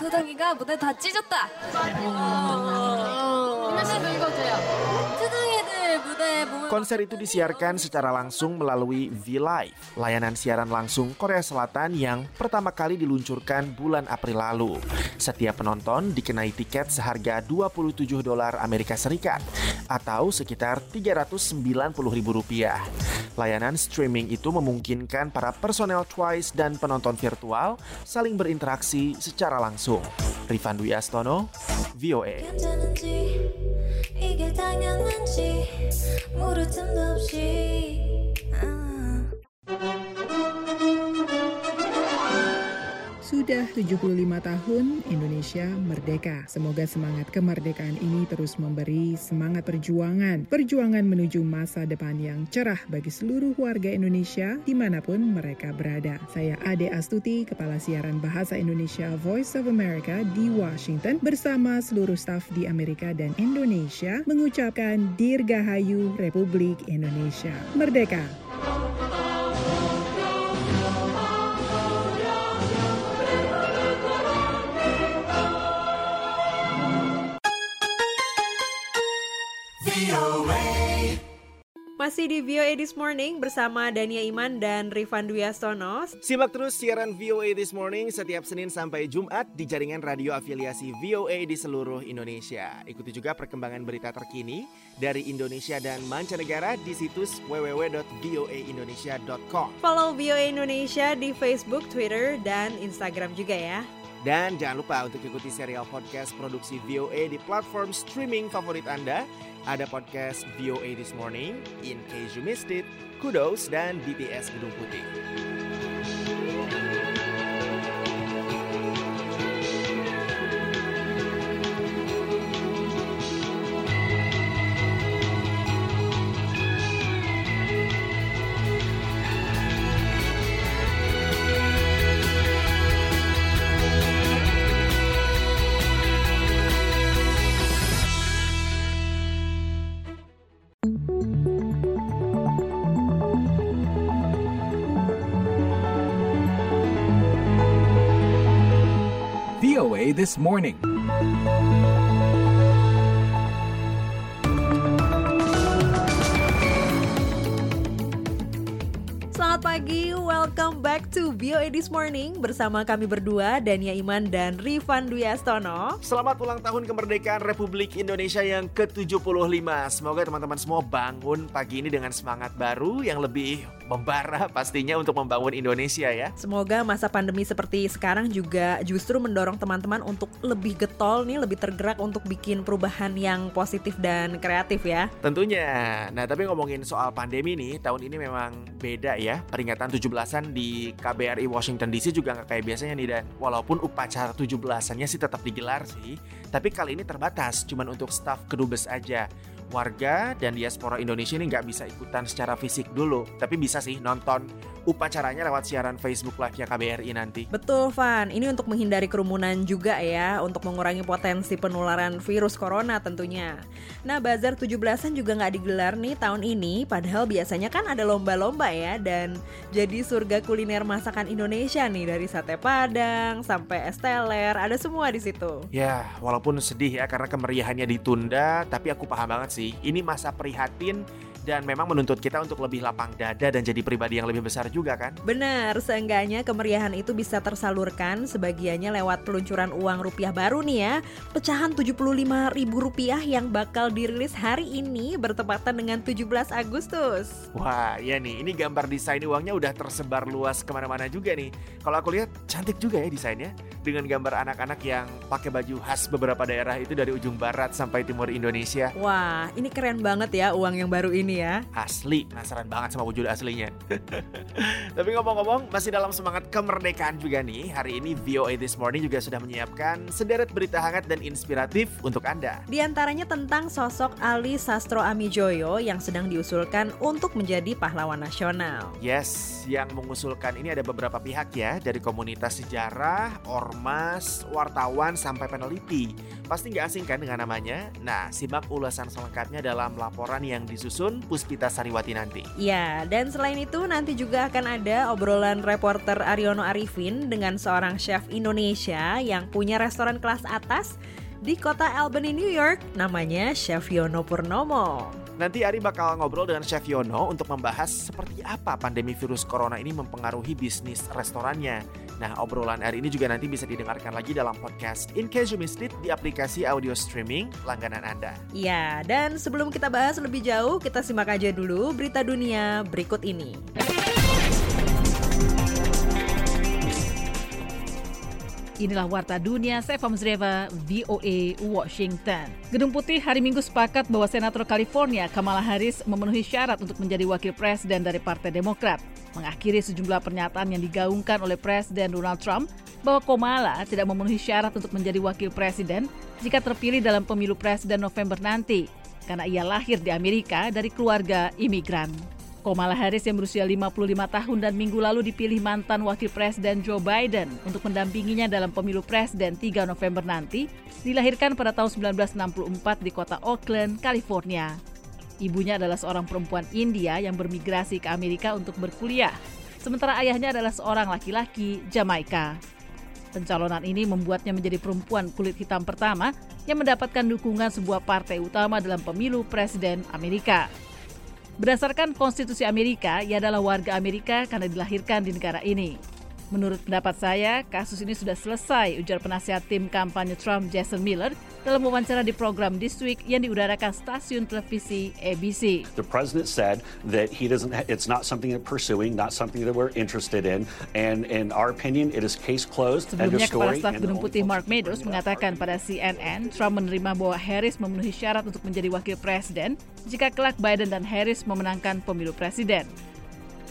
Konser itu disiarkan secara langsung melalui V-Live, layanan siaran langsung Korea Selatan yang pertama kali diluncurkan bulan April lalu. Setiap penonton dikenai tiket seharga 27 dolar Amerika Serikat atau sekitar 390 ribu rupiah. Layanan streaming itu memungkinkan para personel Twice dan penonton virtual saling berinteraksi secara langsung. Rifan Dwi Astono, VOA. 이게 당연한지 물을 틈도 없이 Sudah 75 tahun Indonesia merdeka. Semoga semangat kemerdekaan ini terus memberi semangat perjuangan. Perjuangan menuju masa depan yang cerah bagi seluruh warga Indonesia di mana pun mereka berada. Saya Ade Astuti, Kepala Siaran Bahasa Indonesia Voice of America di Washington bersama seluruh staf di Amerika dan Indonesia mengucapkan Dirgahayu Republik Indonesia. Merdeka! Masih di VOA This Morning bersama Dania Iman dan Rifan Duyastono. Simak terus siaran VOA This Morning setiap Senin sampai Jumat di jaringan radio afiliasi VOA di seluruh Indonesia. Ikuti juga perkembangan berita terkini dari Indonesia dan mancanegara di situs www.voaindonesia.com. Follow VOA Indonesia di Facebook, Twitter, dan Instagram juga ya. Dan jangan lupa untuk ikuti serial podcast produksi VOA di platform streaming favorit Anda. Ada podcast VOA This Morning, In Case You Missed It, Kudos, dan BTS Gedung Putih. VOA This Morning. Selamat pagi, welcome back to VOA This Morning bersama kami berdua Dania Iman dan Rifan Duyastono. Selamat ulang tahun kemerdekaan Republik Indonesia yang ke-75. Semoga teman-teman semua bangun pagi ini dengan semangat baru yang lebih membara pastinya untuk membangun Indonesia ya. Semoga masa pandemi seperti sekarang juga justru mendorong teman-teman untuk lebih getol nih, lebih tergerak untuk bikin perubahan yang positif dan kreatif ya. Tentunya. Nah, tapi ngomongin soal pandemi nih, tahun ini memang beda ya. Peringatan 17-an di KBRI Washington DC juga nggak kayak biasanya nih dan walaupun upacara 17-annya sih tetap digelar sih, tapi kali ini terbatas cuman untuk staf kedubes aja warga dan diaspora Indonesia ini nggak bisa ikutan secara fisik dulu, tapi bisa sih nonton upacaranya lewat siaran Facebook Live-nya KBRI nanti. Betul, Van. Ini untuk menghindari kerumunan juga ya, untuk mengurangi potensi penularan virus corona tentunya. Nah, bazar 17-an juga nggak digelar nih tahun ini, padahal biasanya kan ada lomba-lomba ya, dan jadi surga kuliner masakan Indonesia nih, dari sate padang sampai es teler, ada semua di situ. Ya, walaupun sedih ya karena kemeriahannya ditunda, tapi aku paham banget sih. Ini masa prihatin dan memang menuntut kita untuk lebih lapang dada dan jadi pribadi yang lebih besar juga kan? Benar, seenggaknya kemeriahan itu bisa tersalurkan sebagiannya lewat peluncuran uang rupiah baru nih ya. Pecahan 75 ribu rupiah yang bakal dirilis hari ini bertepatan dengan 17 Agustus. Wah, ya nih, ini gambar desain uangnya udah tersebar luas ke mana-mana juga nih. Kalau aku lihat cantik juga ya desainnya. Dengan gambar anak-anak yang pakai baju khas beberapa daerah itu dari ujung barat sampai timur Indonesia. Wah, ini keren banget ya uang yang baru ini ya. Asli, penasaran banget sama wujud aslinya. Tapi ngomong-ngomong, masih dalam semangat kemerdekaan juga nih. Hari ini VOA This Morning juga sudah menyiapkan sederet berita hangat dan inspiratif untuk Anda. Di antaranya tentang sosok Ali Sastro Amijoyo yang sedang diusulkan untuk menjadi pahlawan nasional. Yes, yang mengusulkan ini ada beberapa pihak ya, dari komunitas sejarah, ormas, wartawan, sampai peneliti. Pasti nggak asing kan dengan namanya? Nah, simak ulasan selengkapnya dalam laporan yang disusun Puspita Sariwati nanti. Ya, dan selain itu nanti juga akan ada obrolan reporter Aryono Arifin dengan seorang chef Indonesia yang punya restoran kelas atas di kota Albany, New York, namanya Chef Yono Purnomo. Nanti Ari bakal ngobrol dengan Chef Yono untuk membahas seperti apa pandemi virus corona ini mempengaruhi bisnis restorannya. Nah, obrolan hari ini juga nanti bisa didengarkan lagi dalam podcast In Case You Missed It di aplikasi audio streaming langganan Anda. Ya, dan sebelum kita bahas lebih jauh, kita simak aja dulu berita dunia berikut ini. Inilah Warta Dunia, saya Famzreva, VOA Washington. Gedung Putih hari Minggu sepakat bahwa Senator California Kamala Harris memenuhi syarat untuk menjadi wakil presiden dari Partai Demokrat. Mengakhiri sejumlah pernyataan yang digaungkan oleh Presiden Donald Trump bahwa Kamala tidak memenuhi syarat untuk menjadi wakil presiden jika terpilih dalam pemilu presiden November nanti, karena ia lahir di Amerika dari keluarga imigran. Kamala Harris yang berusia 55 tahun dan minggu lalu dipilih mantan wakil presiden Joe Biden untuk mendampinginya dalam pemilu presiden 3 November nanti, dilahirkan pada tahun 1964 di kota Oakland, California. Ibunya adalah seorang perempuan India yang bermigrasi ke Amerika untuk berkuliah, sementara ayahnya adalah seorang laki-laki Jamaika. Pencalonan ini membuatnya menjadi perempuan kulit hitam pertama yang mendapatkan dukungan sebuah partai utama dalam pemilu presiden Amerika. Berdasarkan konstitusi Amerika, ia adalah warga Amerika karena dilahirkan di negara ini. Menurut pendapat saya, kasus ini sudah selesai, ujar penasihat tim kampanye Trump Jason Miller dalam wawancara di program This Week yang diudarakan stasiun televisi ABC. The president said that he doesn't. It's not something that pursuing, not something that we're interested in, and in our opinion, it is case closed. Sebelumnya, Kepala Staf Gedung Putih Mark Meadows mengatakan pada CNN, Trump menerima bahwa Harris memenuhi syarat untuk menjadi wakil presiden jika kelak Biden dan Harris memenangkan pemilu presiden.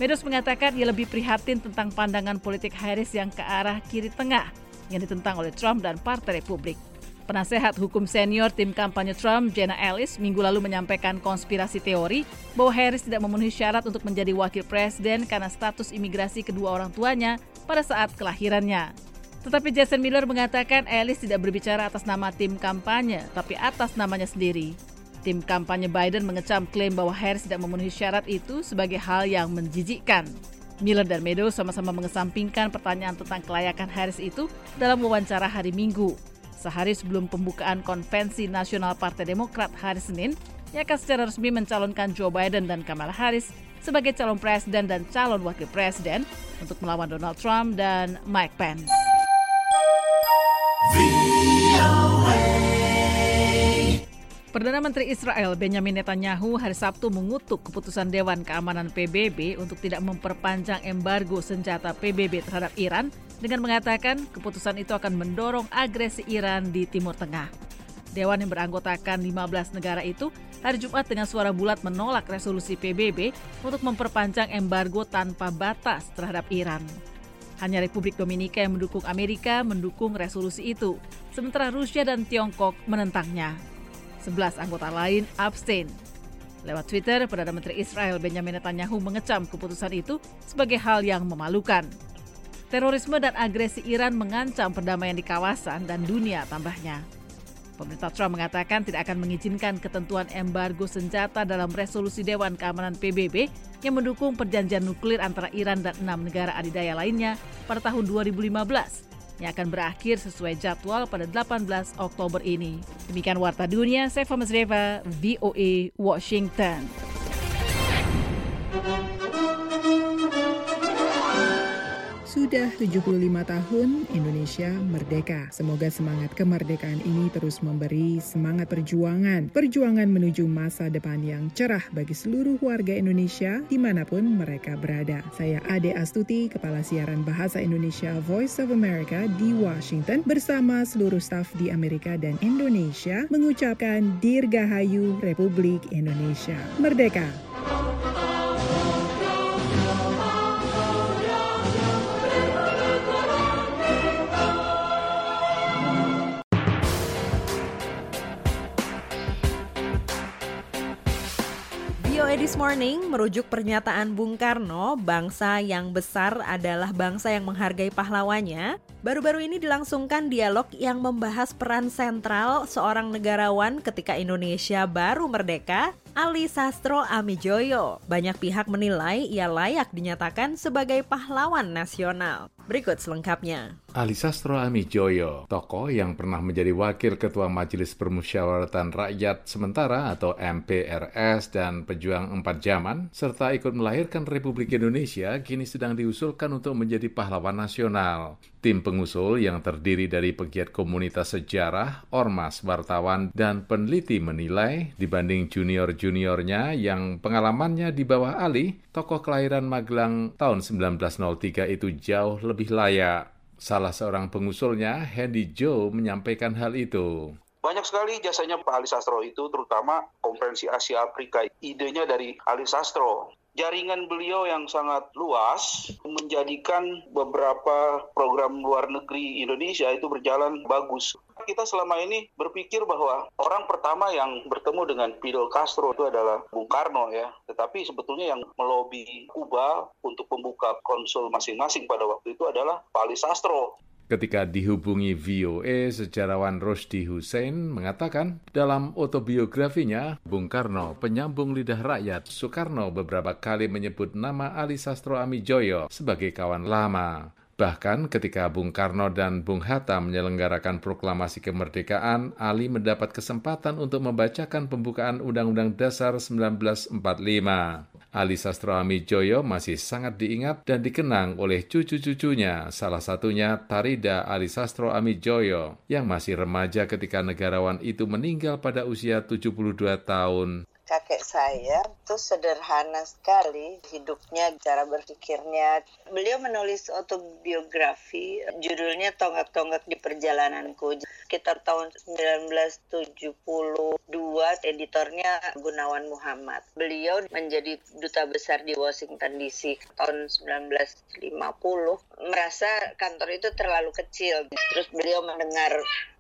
Meadows mengatakan ia lebih prihatin tentang pandangan politik Harris yang ke arah kiri tengah yang ditentang oleh Trump dan Partai Republik. Penasehat hukum senior tim kampanye Trump, Jenna Ellis, minggu lalu menyampaikan konspirasi teori bahwa Harris tidak memenuhi syarat untuk menjadi wakil presiden karena status imigrasi kedua orang tuanya pada saat kelahirannya. Tetapi Jason Miller mengatakan Ellis tidak berbicara atas nama tim kampanye, tapi atas namanya sendiri. Tim kampanye Biden mengecam klaim bahwa Harris tidak memenuhi syarat itu sebagai hal yang menjijikkan. Miller dan Meadows sama-sama mengesampingkan pertanyaan tentang kelayakan Harris itu dalam wawancara hari Minggu. Sehari sebelum pembukaan konvensi nasional Partai Demokrat hari Senin, yang akan secara resmi mencalonkan Joe Biden dan Kamala Harris sebagai calon presiden dan calon wakil presiden untuk melawan Donald Trump dan Mike Pence. Perdana Menteri Israel Benjamin Netanyahu hari Sabtu mengutuk keputusan Dewan Keamanan PBB untuk tidak memperpanjang embargo senjata PBB terhadap Iran dengan mengatakan keputusan itu akan mendorong agresi Iran di Timur Tengah. Dewan yang beranggotakan 15 negara itu hari Jumat dengan suara bulat menolak resolusi PBB untuk memperpanjang embargo tanpa batas terhadap Iran. Hanya Republik Dominika yang mendukung Amerika mendukung resolusi itu, sementara Rusia dan Tiongkok menentangnya. 11 anggota lain abstain. Lewat Twitter, Perdana Menteri Israel Benjamin Netanyahu mengecam keputusan itu sebagai hal yang memalukan. Terorisme dan agresi Iran mengancam perdamaian di kawasan dan dunia tambahnya. Pemerintah Trump mengatakan tidak akan mengizinkan ketentuan embargo senjata dalam resolusi Dewan Keamanan PBB yang mendukung perjanjian nuklir antara Iran dan enam negara adidaya lainnya pada tahun 2015 yang akan berakhir sesuai jadwal pada 18 Oktober ini. Demikian Warta Dunia, saya Famas Reva, VOA, Washington. Sudah 75 tahun Indonesia merdeka. Semoga semangat kemerdekaan ini terus memberi semangat perjuangan. Perjuangan menuju masa depan yang cerah bagi seluruh warga Indonesia di mana pun mereka berada. Saya Ade Astuti, Kepala Siaran Bahasa Indonesia Voice of America di Washington bersama seluruh staf di Amerika dan Indonesia mengucapkan Dirgahayu Republik Indonesia. Merdeka! VOA This Morning merujuk pernyataan Bung Karno, bangsa yang besar adalah bangsa yang menghargai pahlawannya. Baru-baru ini dilangsungkan dialog yang membahas peran sentral seorang negarawan ketika Indonesia baru merdeka, Ali Sastro Amijoyo. Banyak pihak menilai ia layak dinyatakan sebagai pahlawan nasional. Berikut selengkapnya. Ali Sastro Amijoyo, tokoh yang pernah menjadi wakil ketua Majelis Permusyawaratan Rakyat Sementara atau MPRS dan pejuang empat zaman, serta ikut melahirkan Republik Indonesia, kini sedang diusulkan untuk menjadi pahlawan nasional. Tim pengusul yang terdiri dari pegiat komunitas sejarah, ormas, wartawan, dan peneliti menilai dibanding junior-juniornya yang pengalamannya di bawah Ali, tokoh kelahiran Magelang tahun 1903 itu jauh lebih layak. Salah seorang pengusulnya, Hendy Joe, menyampaikan hal itu. Banyak sekali jasanya Pak Ali Sastro itu, terutama Konferensi Asia Afrika. Idenya dari Ali Sastro. Jaringan beliau yang sangat luas menjadikan beberapa program luar negeri Indonesia itu berjalan bagus. Kita selama ini berpikir bahwa orang pertama yang bertemu dengan Fidel Castro itu adalah Bung Karno ya. Tetapi sebetulnya yang melobi Kuba untuk membuka konsul masing-masing pada waktu itu adalah Pak Ali Sastro. Ketika dihubungi VOA, sejarawan Rusdi Hussein mengatakan dalam autobiografinya, Bung Karno, penyambung lidah rakyat, Soekarno beberapa kali menyebut nama Ali Sastro Amijoyo sebagai kawan lama. Bahkan ketika Bung Karno dan Bung Hatta menyelenggarakan proklamasi kemerdekaan, Ali mendapat kesempatan untuk membacakan pembukaan Undang-Undang Dasar 1945. Ali Sastro Amijoyo masih sangat diingat dan dikenang oleh cucu-cucunya, salah satunya Tarida Ali Sastro Amijoyo, yang masih remaja ketika negarawan itu meninggal pada usia 72 tahun kakek saya itu sederhana sekali hidupnya, cara berpikirnya. Beliau menulis autobiografi, judulnya Tonggak-Tonggak di Perjalananku. Sekitar tahun 1972, editornya Gunawan Muhammad. Beliau menjadi duta besar di Washington DC tahun 1950. Merasa kantor itu terlalu kecil. Terus beliau mendengar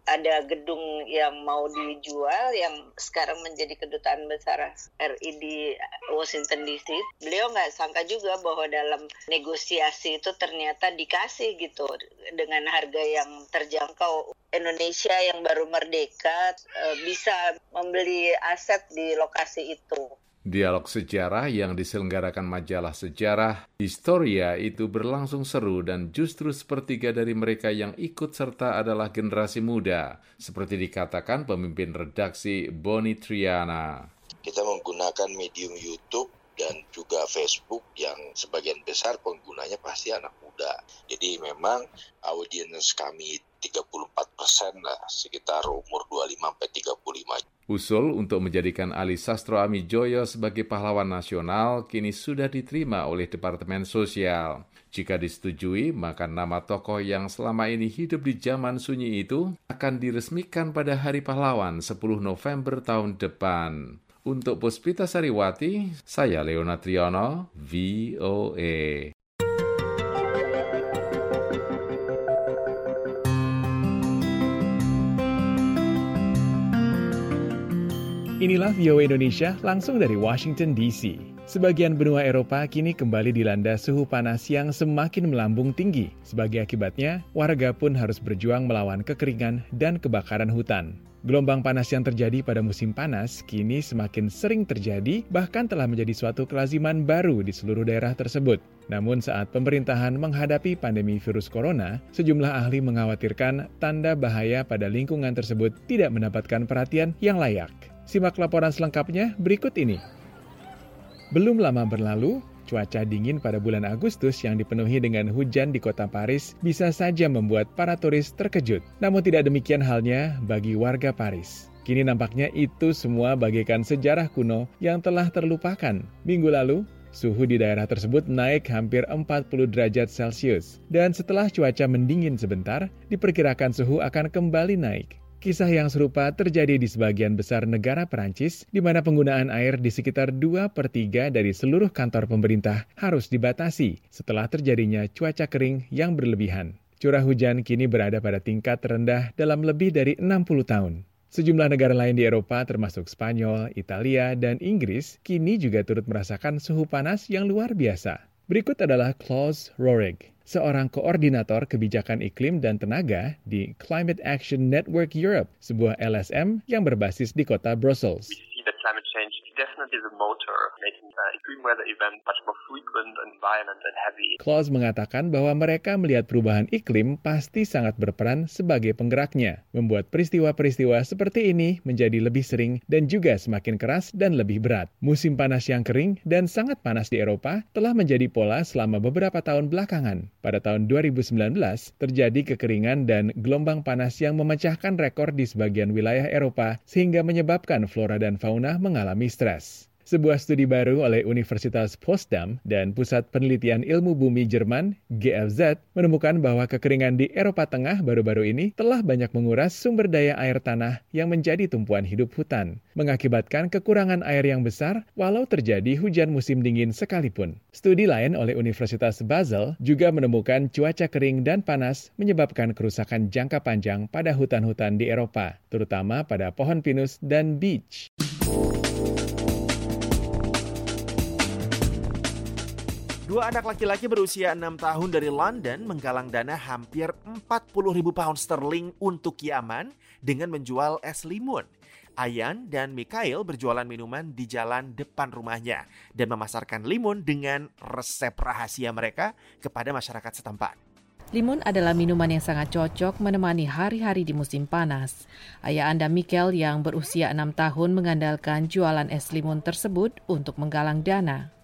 ada gedung yang mau dijual yang sekarang menjadi kedutaan besar RI di Washington DC. Beliau nggak sangka juga bahwa dalam negosiasi itu ternyata dikasih gitu dengan harga yang terjangkau. Indonesia yang baru merdeka eh, bisa membeli aset di lokasi itu. Dialog sejarah yang diselenggarakan majalah sejarah Historia itu berlangsung seru dan justru sepertiga dari mereka yang ikut serta adalah generasi muda, seperti dikatakan pemimpin redaksi Boni Triana. Kita menggunakan medium YouTube dan juga Facebook yang sebagian besar penggunanya pasti anak muda. Jadi memang audiens kami 34 persen lah, sekitar umur 25 sampai 35. Usul untuk menjadikan Ali Sastro Amijoyo sebagai pahlawan nasional kini sudah diterima oleh Departemen Sosial. Jika disetujui, maka nama tokoh yang selama ini hidup di zaman sunyi itu akan diresmikan pada Hari Pahlawan 10 November tahun depan. Untuk Puspita Sariwati, saya Leona Triono, VOA. Inilah VOA Indonesia langsung dari Washington DC. Sebagian benua Eropa kini kembali dilanda suhu panas yang semakin melambung tinggi. Sebagai akibatnya, warga pun harus berjuang melawan kekeringan dan kebakaran hutan. Gelombang panas yang terjadi pada musim panas kini semakin sering terjadi, bahkan telah menjadi suatu kelaziman baru di seluruh daerah tersebut. Namun saat pemerintahan menghadapi pandemi virus corona, sejumlah ahli mengkhawatirkan tanda bahaya pada lingkungan tersebut tidak mendapatkan perhatian yang layak. Simak laporan selengkapnya berikut ini. Belum lama berlalu, cuaca dingin pada bulan Agustus yang dipenuhi dengan hujan di kota Paris bisa saja membuat para turis terkejut. Namun tidak demikian halnya bagi warga Paris. Kini nampaknya itu semua bagaikan sejarah kuno yang telah terlupakan. Minggu lalu, suhu di daerah tersebut naik hampir 40 derajat Celcius. Dan setelah cuaca mendingin sebentar, diperkirakan suhu akan kembali naik. Kisah yang serupa terjadi di sebagian besar negara Perancis, di mana penggunaan air di sekitar 2 per 3 dari seluruh kantor pemerintah harus dibatasi setelah terjadinya cuaca kering yang berlebihan. Curah hujan kini berada pada tingkat terendah dalam lebih dari 60 tahun. Sejumlah negara lain di Eropa termasuk Spanyol, Italia, dan Inggris kini juga turut merasakan suhu panas yang luar biasa. Berikut adalah Klaus Rohrig, seorang koordinator kebijakan iklim dan tenaga di Climate Action Network Europe, sebuah LSM yang berbasis di kota Brussels. Is the motor, making uh, extreme weather events much more frequent and violent and heavy. Klaus mengatakan bahwa mereka melihat perubahan iklim pasti sangat berperan sebagai penggeraknya, membuat peristiwa-peristiwa seperti ini menjadi lebih sering dan juga semakin keras dan lebih berat. Musim panas yang kering dan sangat panas di Eropa telah menjadi pola selama beberapa tahun belakangan. Pada tahun 2019, terjadi kekeringan dan gelombang panas yang memecahkan rekor di sebagian wilayah Eropa sehingga menyebabkan flora dan fauna mengalami stres. Sebuah studi baru oleh Universitas Potsdam dan Pusat Penelitian Ilmu Bumi Jerman, GFZ, menemukan bahwa kekeringan di Eropa Tengah baru-baru ini telah banyak menguras sumber daya air tanah yang menjadi tumpuan hidup hutan, mengakibatkan kekurangan air yang besar walau terjadi hujan musim dingin sekalipun. Studi lain oleh Universitas Basel juga menemukan cuaca kering dan panas menyebabkan kerusakan jangka panjang pada hutan-hutan di Eropa, terutama pada pohon pinus dan beach. Dua anak laki-laki berusia 6 tahun dari London menggalang dana hampir 40 ribu pound sterling untuk Yaman dengan menjual es limun. Ayan dan Mikhail berjualan minuman di jalan depan rumahnya dan memasarkan limun dengan resep rahasia mereka kepada masyarakat setempat. Limun adalah minuman yang sangat cocok menemani hari-hari di musim panas. Ayah Anda Mikel yang berusia enam tahun mengandalkan jualan es limun tersebut untuk menggalang dana.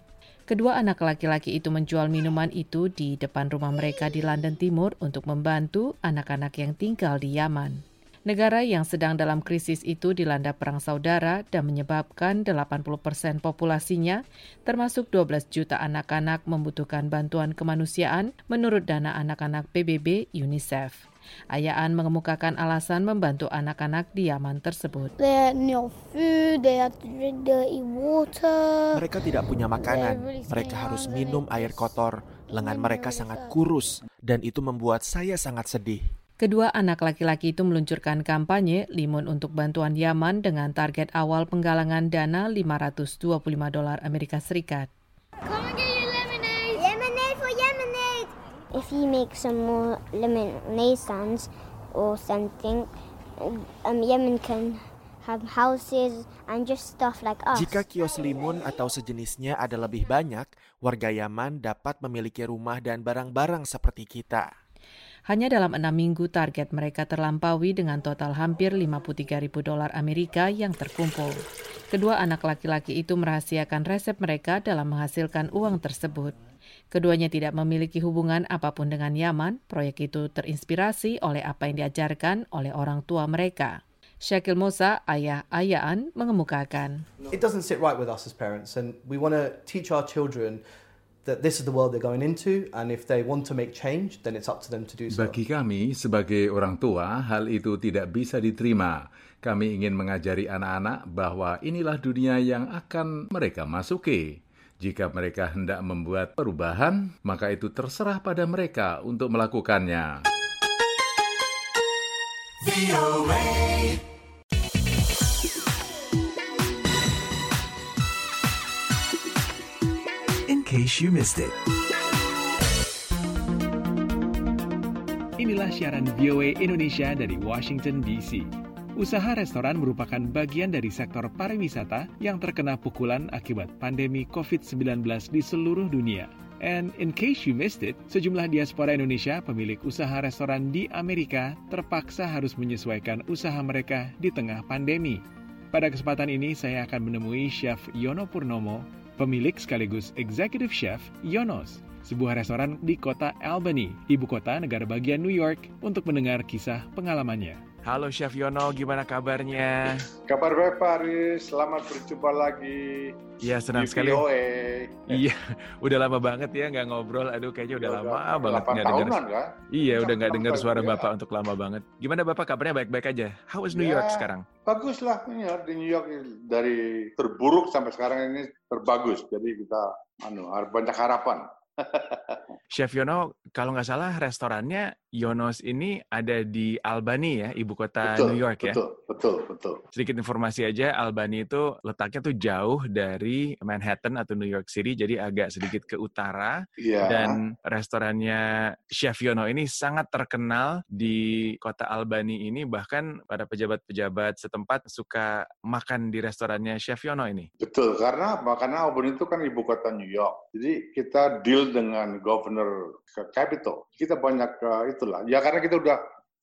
Kedua anak laki-laki itu menjual minuman itu di depan rumah mereka di London Timur untuk membantu anak-anak yang tinggal di Yaman. Negara yang sedang dalam krisis itu dilanda perang saudara dan menyebabkan 80 persen populasinya, termasuk 12 juta anak-anak membutuhkan bantuan kemanusiaan menurut dana anak-anak PBB UNICEF. Ayaan mengemukakan alasan membantu anak-anak di Yaman tersebut. Mereka tidak punya makanan, mereka harus minum air kotor, lengan mereka sangat kurus, dan itu membuat saya sangat sedih. Kedua anak laki-laki itu meluncurkan kampanye Limun untuk bantuan Yaman dengan target awal penggalangan dana 525 dolar Amerika Serikat. If you make some more lemonade stands or something, um, Yemen can have houses and just stuff like us. Jika kios limun atau sejenisnya ada lebih banyak, warga Yaman dapat memiliki rumah dan barang-barang seperti kita. Hanya dalam enam minggu target mereka terlampaui dengan total hampir 53 ribu dolar Amerika yang terkumpul. Kedua anak laki-laki itu merahasiakan resep mereka dalam menghasilkan uang tersebut. Keduanya tidak memiliki hubungan apa pun dengan Yaman. Proyek itu terinspirasi oleh apa yang diajarkan oleh orang tua mereka. Syakil Musa, ayah Ayaan, mengemukakan. It doesn't sit right with us as parents and we want to teach our children that this is the world they're going into and if they want to make change then it's up to them to do so. Bagi kami sebagai orang tua hal itu tidak bisa diterima. Kami ingin mengajari anak-anak bahwa inilah dunia yang akan mereka masuki. Jika mereka hendak membuat perubahan, maka itu terserah pada mereka untuk melakukannya. In case you missed it. Inilah siaran VOA Indonesia dari Washington DC. Usaha restoran merupakan bagian dari sektor pariwisata yang terkena pukulan akibat pandemi COVID-19 di seluruh dunia. And in case you missed it, sejumlah diaspora Indonesia pemilik usaha restoran di Amerika terpaksa harus menyesuaikan usaha mereka di tengah pandemi. Pada kesempatan ini saya akan menemui Chef Yono Purnomo, pemilik sekaligus Executive Chef Yonos, sebuah restoran di kota Albany, ibu kota negara bagian New York, untuk mendengar kisah pengalamannya. Halo Chef Yono, gimana kabarnya? Kabar baik Pak Aris, selamat berjumpa lagi. Iya senang di sekali. VOA. Iya, udah lama banget ya nggak ngobrol. Aduh, kayaknya udah Ya, lama udah banget 8 nggak tahunan, kan? Iya, udah nggak dengar suara ya. bapak untuk lama banget. Gimana bapak kabarnya baik-baik aja? How is New Ya. York sekarang? Bagus lah New York. di New York dari terburuk sampai sekarang ini terbagus. Jadi kita anu banyak harapan. Chef Yono, kalau nggak salah restorannya Yonos ini ada di Albany ya, ibu kota betul, New York ya. betul, betul, betul. Sedikit informasi aja, Albany itu letaknya tuh jauh dari Manhattan atau New York City, jadi agak sedikit ke utara. Iya. Dan restorannya Chef Yono ini sangat terkenal di kota Albany ini, bahkan para pejabat-pejabat setempat suka makan di restorannya Chef Yono ini. Betul, karena? Karena Auburn itu kan ibu kota New York. Jadi kita deal dengan governor ke capital. Kita banyak eh, itulah. Ya karena kita udah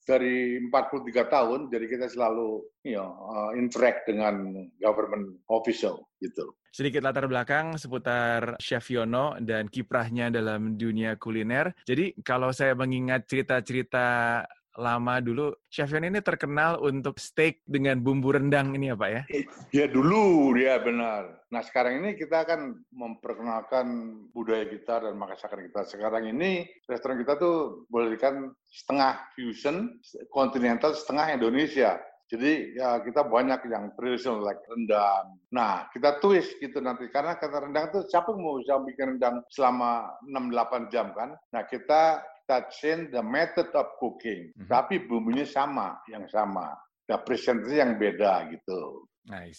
dari 43 tahun, jadi kita selalu you know, eh, interact dengan government official gitu. Sedikit latar belakang seputar Chef Yono dan kiprahnya dalam dunia kuliner. Jadi kalau saya mengingat cerita-cerita lama dulu, Chef Yono ini terkenal untuk steak dengan bumbu rendang ini ya Pak ya? Ya dulu dia benar. Nah sekarang ini kita akan memperkenalkan budaya kita dan masakan kita. Sekarang ini restoran kita tuh boleh dikatakan setengah fusion, kontinental, setengah Indonesia. Jadi ya kita banyak yang traditional like rendang. Nah kita twist gitu nanti karena kata rendang itu siapa yang mau bisa bikin rendang selama 6-8 jam kan? Nah kita kita change the method of cooking, tapi bumbunya sama, yang sama. Nah presentasi yang beda gitu.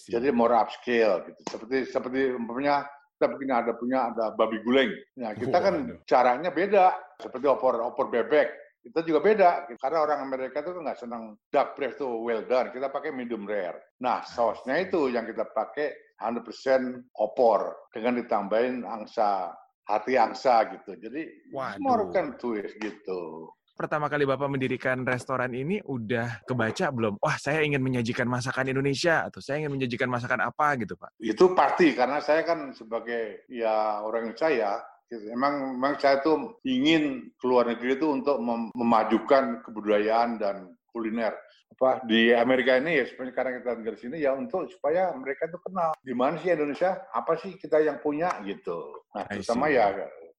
Jadi more upscale gitu. Seperti seperti umpamanya kita begini ada punya ada babi guleng. Nah kita kan caranya beda. Seperti opor opor bebek. Kita juga beda. Karena orang Amerika itu nggak senang dark breast tuh well done. Kita pakai medium rare. Nah sausnya itu yang kita pakai 100% opor dengan ditambahin angsa hati angsa gitu. Jadi Waduh. more can twist gitu. Pertama kali Bapak mendirikan restoran ini udah kebaca belum? Wah, saya ingin menyajikan masakan Indonesia atau saya ingin menyajikan masakan apa gitu, Pak? Itu pasti karena saya kan sebagai ya orang saya gitu. Emang, emang saya tuh ingin keluar negeri itu untuk mem memajukan kebudayaan dan kuliner apa di Amerika ini ya sebenarnya karena kita tinggal di sini ya untuk supaya mereka itu kenal di mana sih Indonesia apa sih kita yang punya gitu nah terutama ya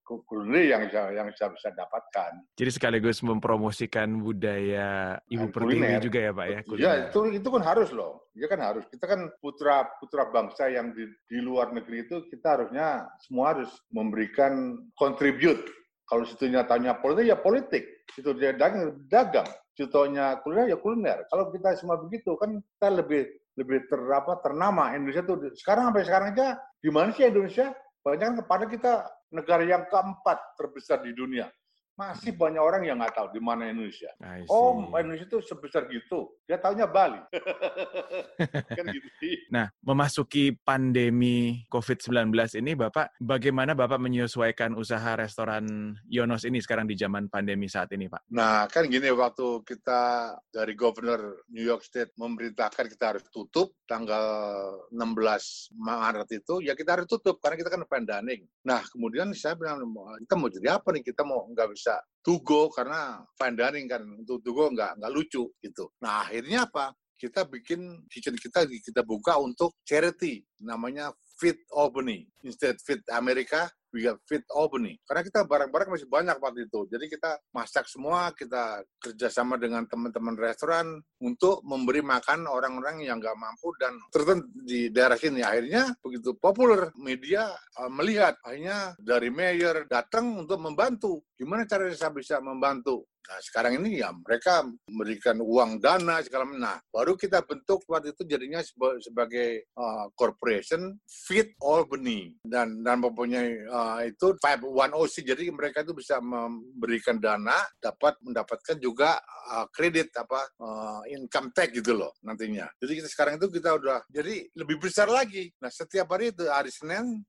kuliner yang yang saya bisa dapatkan. Jadi sekaligus mempromosikan budaya Ibu Pertiwi juga ya Pak ya? Ya kuliner. itu itu kan harus loh. Ya kan harus. Kita kan putra putra bangsa yang di, di luar negeri itu kita harusnya semua harus memberikan contribute. Kalau situnya tanya politik ya politik. Situ dia dagang dagang. Contohnya kuliner ya kuliner. Kalau kita semua begitu kan kita lebih lebih ter, apa, ternama Indonesia tuh sekarang sampai sekarang aja di mana sih Indonesia? Banyak kan kepada kita negara yang keempat terbesar di dunia. Masih banyak orang yang nggak tahu di mana Indonesia. Oh, Indonesia itu sebesar gitu. Dia taunya Bali. kan gitu. Nah, memasuki pandemi COVID-19 ini, Bapak, bagaimana Bapak menyesuaikan usaha restoran Yonos ini sekarang di zaman pandemi saat ini, Pak? Nah, kan gini, waktu kita dari Governor New York State memerintahkan kita harus tutup tanggal 16 Maret itu, ya kita harus tutup karena kita kan pandemic. Nah, kemudian saya bilang, kita mau jadi apa nih? Kita mau nggak bisa to go karena fine dining kan untuk to go nggak nggak lucu gitu. Nah akhirnya apa? Kita bikin kitchen kita kita buka untuk charity namanya Fit Albany instead Fit America we got Fit Albany. Karena kita barang-barang masih banyak waktu itu. Jadi kita masak semua kita kerjasama dengan teman-teman restoran untuk memberi makan orang-orang yang nggak mampu dan tertentu di daerah sini. Akhirnya begitu populer media uh, melihat. Akhirnya dari mayor datang untuk membantu. Gimana caranya saya bisa membantu Nah, sekarang ini ya mereka memberikan uang dana segala macam. Nah, baru kita bentuk waktu itu jadinya seba- sebagai uh, corporation Fit Albany dan dan mempunyai uh, itu 510C. Jadi mereka itu bisa memberikan dana, dapat mendapatkan juga uh, kredit apa uh, income tax gitu loh nantinya. Jadi kita sekarang itu kita udah jadi lebih besar lagi. Nah, setiap hari itu hari Senin,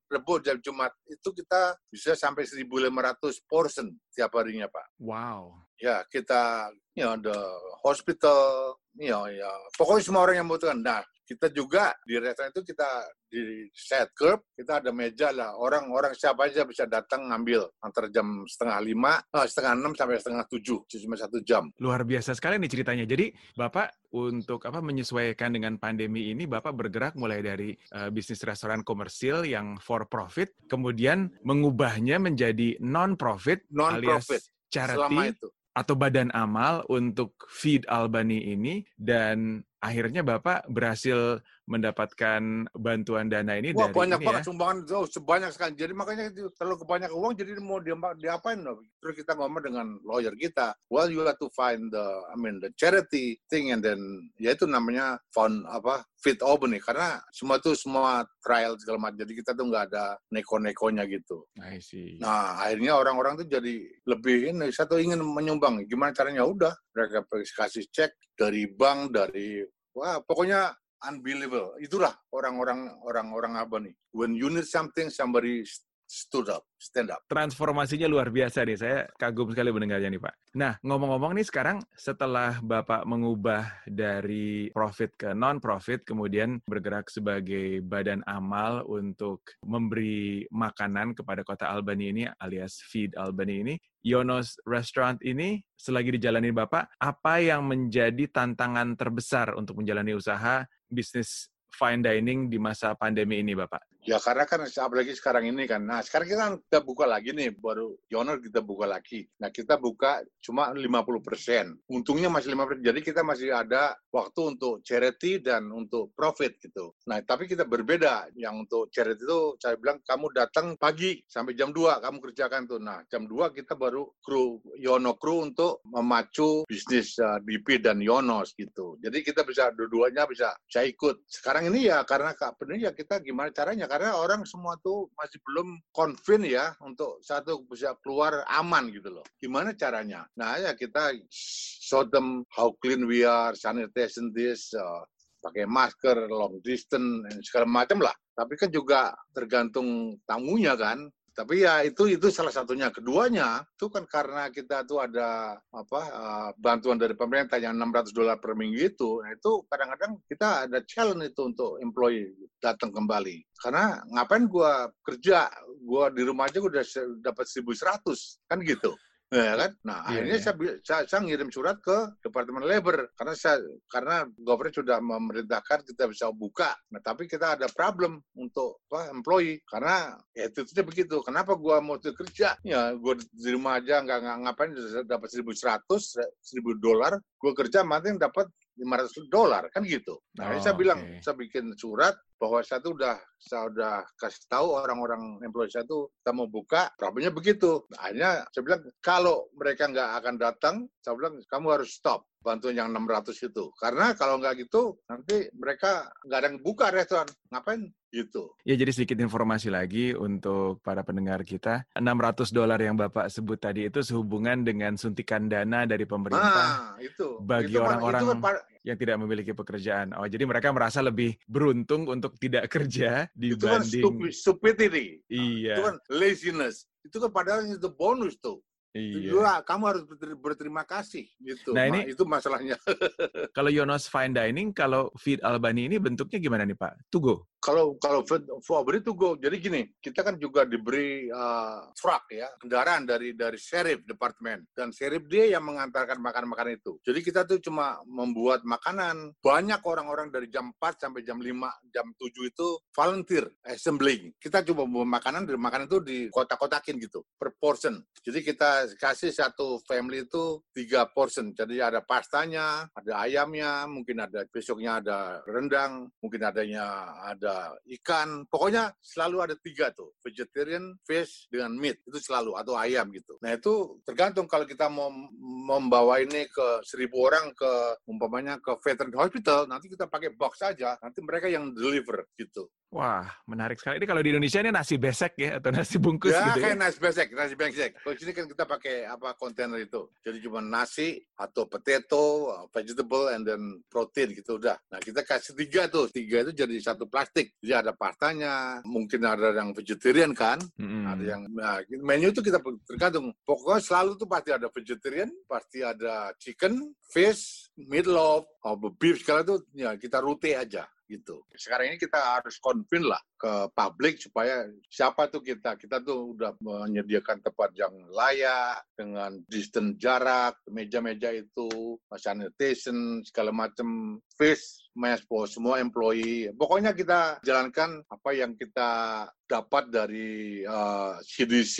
dan Jumat itu kita bisa sampai 1.500 portion tiap harinya, Pak. Wow. Ya, kita, you know, the hospital, you know, ya, pokoknya semua orang yang membutuhkan. Nah, kita juga di restoran itu kita di set curb, kita ada meja lah. Orang-orang siapa aja bisa datang ngambil antara jam setengah lima, eh, setengah enam sampai setengah tujuh, cuma satu jam. Luar biasa sekali nih ceritanya. Jadi Bapak untuk apa menyesuaikan dengan pandemi ini, Bapak bergerak mulai dari uh, bisnis restoran komersil yang for profit, kemudian mengubahnya menjadi non profit, Non-profit. alias charity Selama itu. Atau badan amal untuk Feed Albany ini dan akhirnya Bapak berhasil mendapatkan bantuan dana ini Wah dari banyak ini banget ya. sumbangan oh, sebanyak sekali. Jadi makanya itu terlalu kebanyakan uang jadi mau dia diapain loh. Terus kita ngomong dengan lawyer kita, well you have to find the I mean the charity thing and then ya itu namanya fund apa Fit Albany karena semua itu semua trial segala macam. Jadi kita tuh nggak ada neko-nekonya gitu. I see. Nah akhirnya orang-orang tuh jadi lebih ini satu ingin menyumbang. Gimana caranya? Udah mereka kasih cek dari bank dari wah pokoknya unbelievable. Itulah orang-orang orang-orang apa nih? When you need something, somebody stood up, stand up. Transformasinya luar biasa nih. Saya kagum sekali mendengarnya nih, Pak. Nah, ngomong-ngomong nih sekarang setelah Bapak mengubah dari profit ke non-profit, kemudian bergerak sebagai badan amal untuk memberi makanan kepada kota Albany ini alias Feed Albany ini, Yonos Restaurant ini selagi dijalani Bapak, apa yang menjadi tantangan terbesar untuk menjalani usaha bisnis fine dining di masa pandemi ini, Bapak? Ya karena kan apalagi sekarang ini kan. Nah sekarang kita, kita buka lagi nih, baru Yoner kita buka lagi. Nah kita buka cuma 50 persen. Untungnya masih 5 persen. Jadi kita masih ada waktu untuk charity dan untuk profit gitu. Nah tapi kita berbeda. Yang untuk charity itu saya bilang kamu datang pagi sampai jam 2 kamu kerjakan tuh. Nah jam 2 kita baru kru Yono kru untuk memacu bisnis uh, DP dan Yonos gitu. Jadi kita bisa dua-duanya bisa saya ikut. Sekarang ini ya karena Kak Bener ya kita gimana caranya karena orang semua tuh masih belum convince ya untuk satu bisa keluar aman gitu loh. Gimana caranya? Nah ya kita show them how clean we are, sanitation this, uh, pakai masker, long distance, segala macam lah. Tapi kan juga tergantung tamunya kan. Tapi ya itu itu salah satunya. Keduanya itu kan karena kita tuh ada apa uh, bantuan dari pemerintah yang 600 dolar per minggu itu, nah itu kadang-kadang kita ada challenge itu untuk employee datang kembali. Karena ngapain gua kerja, gua di rumah aja gua udah dapat 1100 kan gitu ya kan? Nah, yeah, akhirnya yeah. Saya, saya saya ngirim surat ke Departemen Labor karena saya karena government sudah memerintahkan kita bisa buka. Nah, tapi kita ada problem untuk apa employee karena ya itu itu begitu. Kenapa gua mau kerja? Ya, gua di rumah aja nggak ngapain dapat 1100, 1000 dolar, gua kerja mati dapat 500 dolar kan gitu. Nah, oh, saya bilang okay. saya bikin surat bahwa saya tuh udah saya udah kasih tahu orang-orang employee saya tuh kita mau buka, problemnya begitu. Nah, akhirnya saya bilang kalau mereka nggak akan datang, saya bilang kamu harus stop bantuan yang 600 itu. Karena kalau nggak gitu, nanti mereka nggak ada yang buka restoran. Ngapain? Gitu. Ya, jadi sedikit informasi lagi untuk para pendengar kita. 600 dolar yang Bapak sebut tadi itu sehubungan dengan suntikan dana dari pemerintah nah, itu. bagi orang-orang yang tidak memiliki pekerjaan. Oh, jadi mereka merasa lebih beruntung untuk tidak kerja dibanding... Itu kan stupidity. Iya. Itu kan laziness. Itu kan padahal itu bonus tuh. Iya. Juga kamu harus berterima kasih gitu. Nah ini itu masalahnya. kalau Yonos Fine Dining, kalau Feed Albani ini bentuknya gimana nih Pak? Tugo? Kalau kalau Fabri itu go. Jadi gini, kita kan juga diberi uh, truck ya, kendaraan dari dari sheriff departemen dan sheriff dia yang mengantarkan makanan-makanan itu. Jadi kita tuh cuma membuat makanan. Banyak orang-orang dari jam 4 sampai jam 5, jam 7 itu volunteer assembling. Kita coba membuat makanan dari makanan itu di kotak-kotakin gitu per portion. Jadi kita kasih satu family itu tiga portion. Jadi ada pastanya, ada ayamnya, mungkin ada besoknya ada rendang, mungkin adanya ada ada ikan, pokoknya selalu ada tiga tuh, vegetarian, fish, dengan meat, itu selalu, atau ayam gitu. Nah itu tergantung kalau kita mau membawa ini ke seribu orang ke, umpamanya ke veteran hospital, nanti kita pakai box saja, nanti mereka yang deliver gitu. Wah, menarik sekali. Ini kalau di Indonesia ini nasi besek ya atau nasi bungkus ya, gitu kayak ya? nasi besek, nasi besek. Kalau sini kan kita pakai apa kontainer itu. Jadi cuma nasi atau potato, vegetable, and then protein gitu udah. Nah kita kasih tiga tuh, tiga itu jadi satu plastik. Jadi ada pastanya, mungkin ada yang vegetarian kan, hmm. ada yang nah, menu itu kita tergantung. Pokoknya selalu tuh pasti ada vegetarian, pasti ada chicken, fish, meatloaf, atau beef segala itu ya kita rute aja gitu. Sekarang ini kita harus convince lah ke publik supaya siapa tuh kita. Kita tuh udah menyediakan tempat yang layak dengan distance jarak, meja-meja itu, sanitation, segala macam, face mask for semua employee. Pokoknya kita jalankan apa yang kita dapat dari uh, CDC,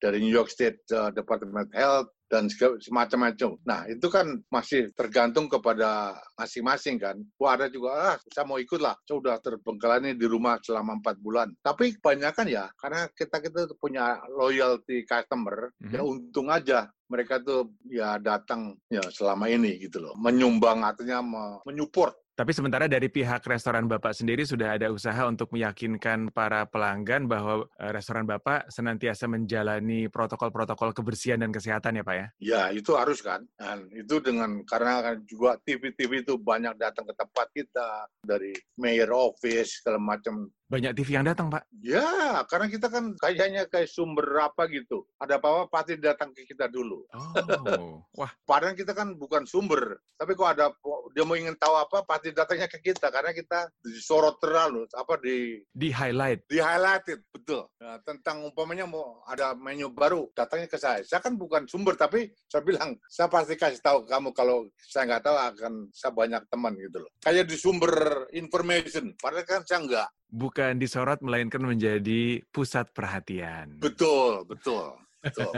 dari New York State uh, Department of Health, dan semacam-macam. Nah, itu kan masih tergantung kepada masing-masing kan. Wah, ada juga, ah, saya mau ikut lah. Saya udah terbengkalani di rumah selama empat bulan. Tapi kebanyakan ya, karena kita kita punya loyalty customer, mm -hmm. ya untung aja mereka tuh ya datang ya selama ini gitu loh. Menyumbang artinya menyupport tapi sementara dari pihak restoran Bapak sendiri sudah ada usaha untuk meyakinkan para pelanggan bahwa eh, restoran Bapak senantiasa menjalani protokol-protokol kebersihan dan kesehatan ya Pak ya? Ya itu harus kan. Dan itu dengan karena kan juga TV-TV itu banyak datang ke tempat kita dari mayor office segala macam banyak TV yang datang, Pak? Ya, karena kita kan kayaknya kayak sumber apa gitu. Ada apa-apa pasti datang ke kita dulu. Oh, wah. Padahal kita kan bukan sumber. Tapi kok ada dia mau ingin tahu apa, pasti datangnya ke kita. Karena kita disorot terlalu, apa di... Di highlight. Di highlighted, betul. Nah, tentang umpamanya mau ada menu baru, datangnya ke saya. Saya kan bukan sumber, tapi saya bilang, saya pasti kasih tahu kamu kalau saya nggak tahu akan saya banyak teman gitu loh. Kayak di sumber information, padahal kan saya nggak bukan disorot melainkan menjadi pusat perhatian. Betul, betul. betul.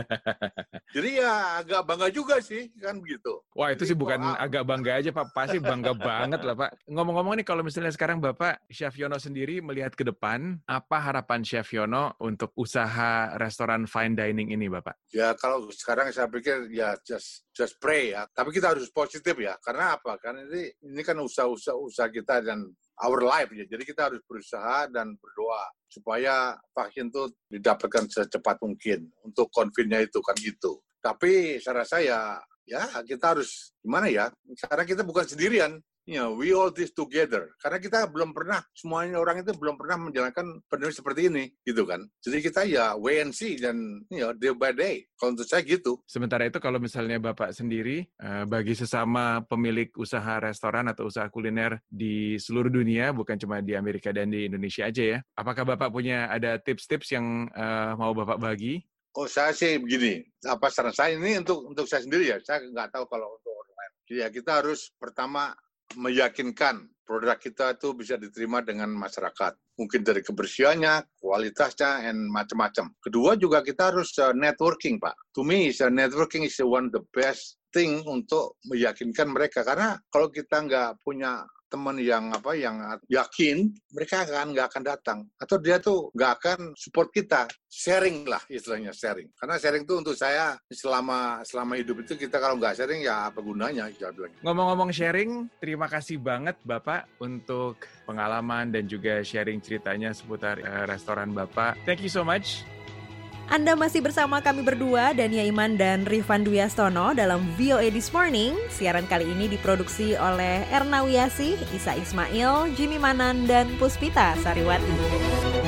Jadi ya agak bangga juga sih kan begitu. Wah itu Jadi, sih bukan oh, agak bangga aja Pak, pasti bangga banget lah Pak. Ngomong-ngomong nih kalau misalnya sekarang Bapak Chef Yono sendiri melihat ke depan, apa harapan Chef Yono untuk usaha restoran fine dining ini Bapak? Ya kalau sekarang saya pikir ya just just pray ya. Tapi kita harus positif ya. Karena apa? Karena ini ini kan usaha-usaha usaha kita dan our life ya. Jadi kita harus berusaha dan berdoa supaya vaksin itu didapatkan secepat mungkin untuk konfinnya itu kan gitu. Tapi saya rasa ya ya kita harus gimana ya? Karena kita bukan sendirian. You know, we all this together. Karena kita belum pernah, semuanya orang itu belum pernah menjalankan pandemi seperti ini, gitu kan. Jadi kita ya wait and see dan you know, day by day. Kalau untuk saya gitu. Sementara itu kalau misalnya Bapak sendiri, uh, bagi sesama pemilik usaha restoran atau usaha kuliner di seluruh dunia, bukan cuma di Amerika dan di Indonesia aja ya, apakah Bapak punya ada tips-tips yang uh, mau Bapak bagi? Oh saya sih begini, apa saran saya ini untuk untuk saya sendiri ya, saya nggak tahu kalau untuk orang lain. Ya kita harus pertama meyakinkan produk kita itu bisa diterima dengan masyarakat. Mungkin dari kebersihannya, kualitasnya, dan macam-macam. Kedua juga kita harus uh, networking, Pak. To me, uh, networking is one the best thing untuk meyakinkan mereka. Karena kalau kita nggak punya teman yang apa yang yakin mereka akan nggak akan datang. Atau dia tuh nggak akan support kita. Sharing lah istilahnya sharing. Karena sharing itu untuk saya selama selama hidup itu kita kalau nggak sharing ya apa gunanya? Ngomong-ngomong sharing terima kasih banget bapak untuk pengalaman dan juga sharing ceritanya seputar uh, restoran bapak. Thank you so much anda masih bersama kami berdua, Dania Iman dan Rifan Dwi Astono dalam VOA This Morning. Siaran kali ini diproduksi oleh Erna Isa Ismail, Jimmy Manan, dan Puspita Sariwati.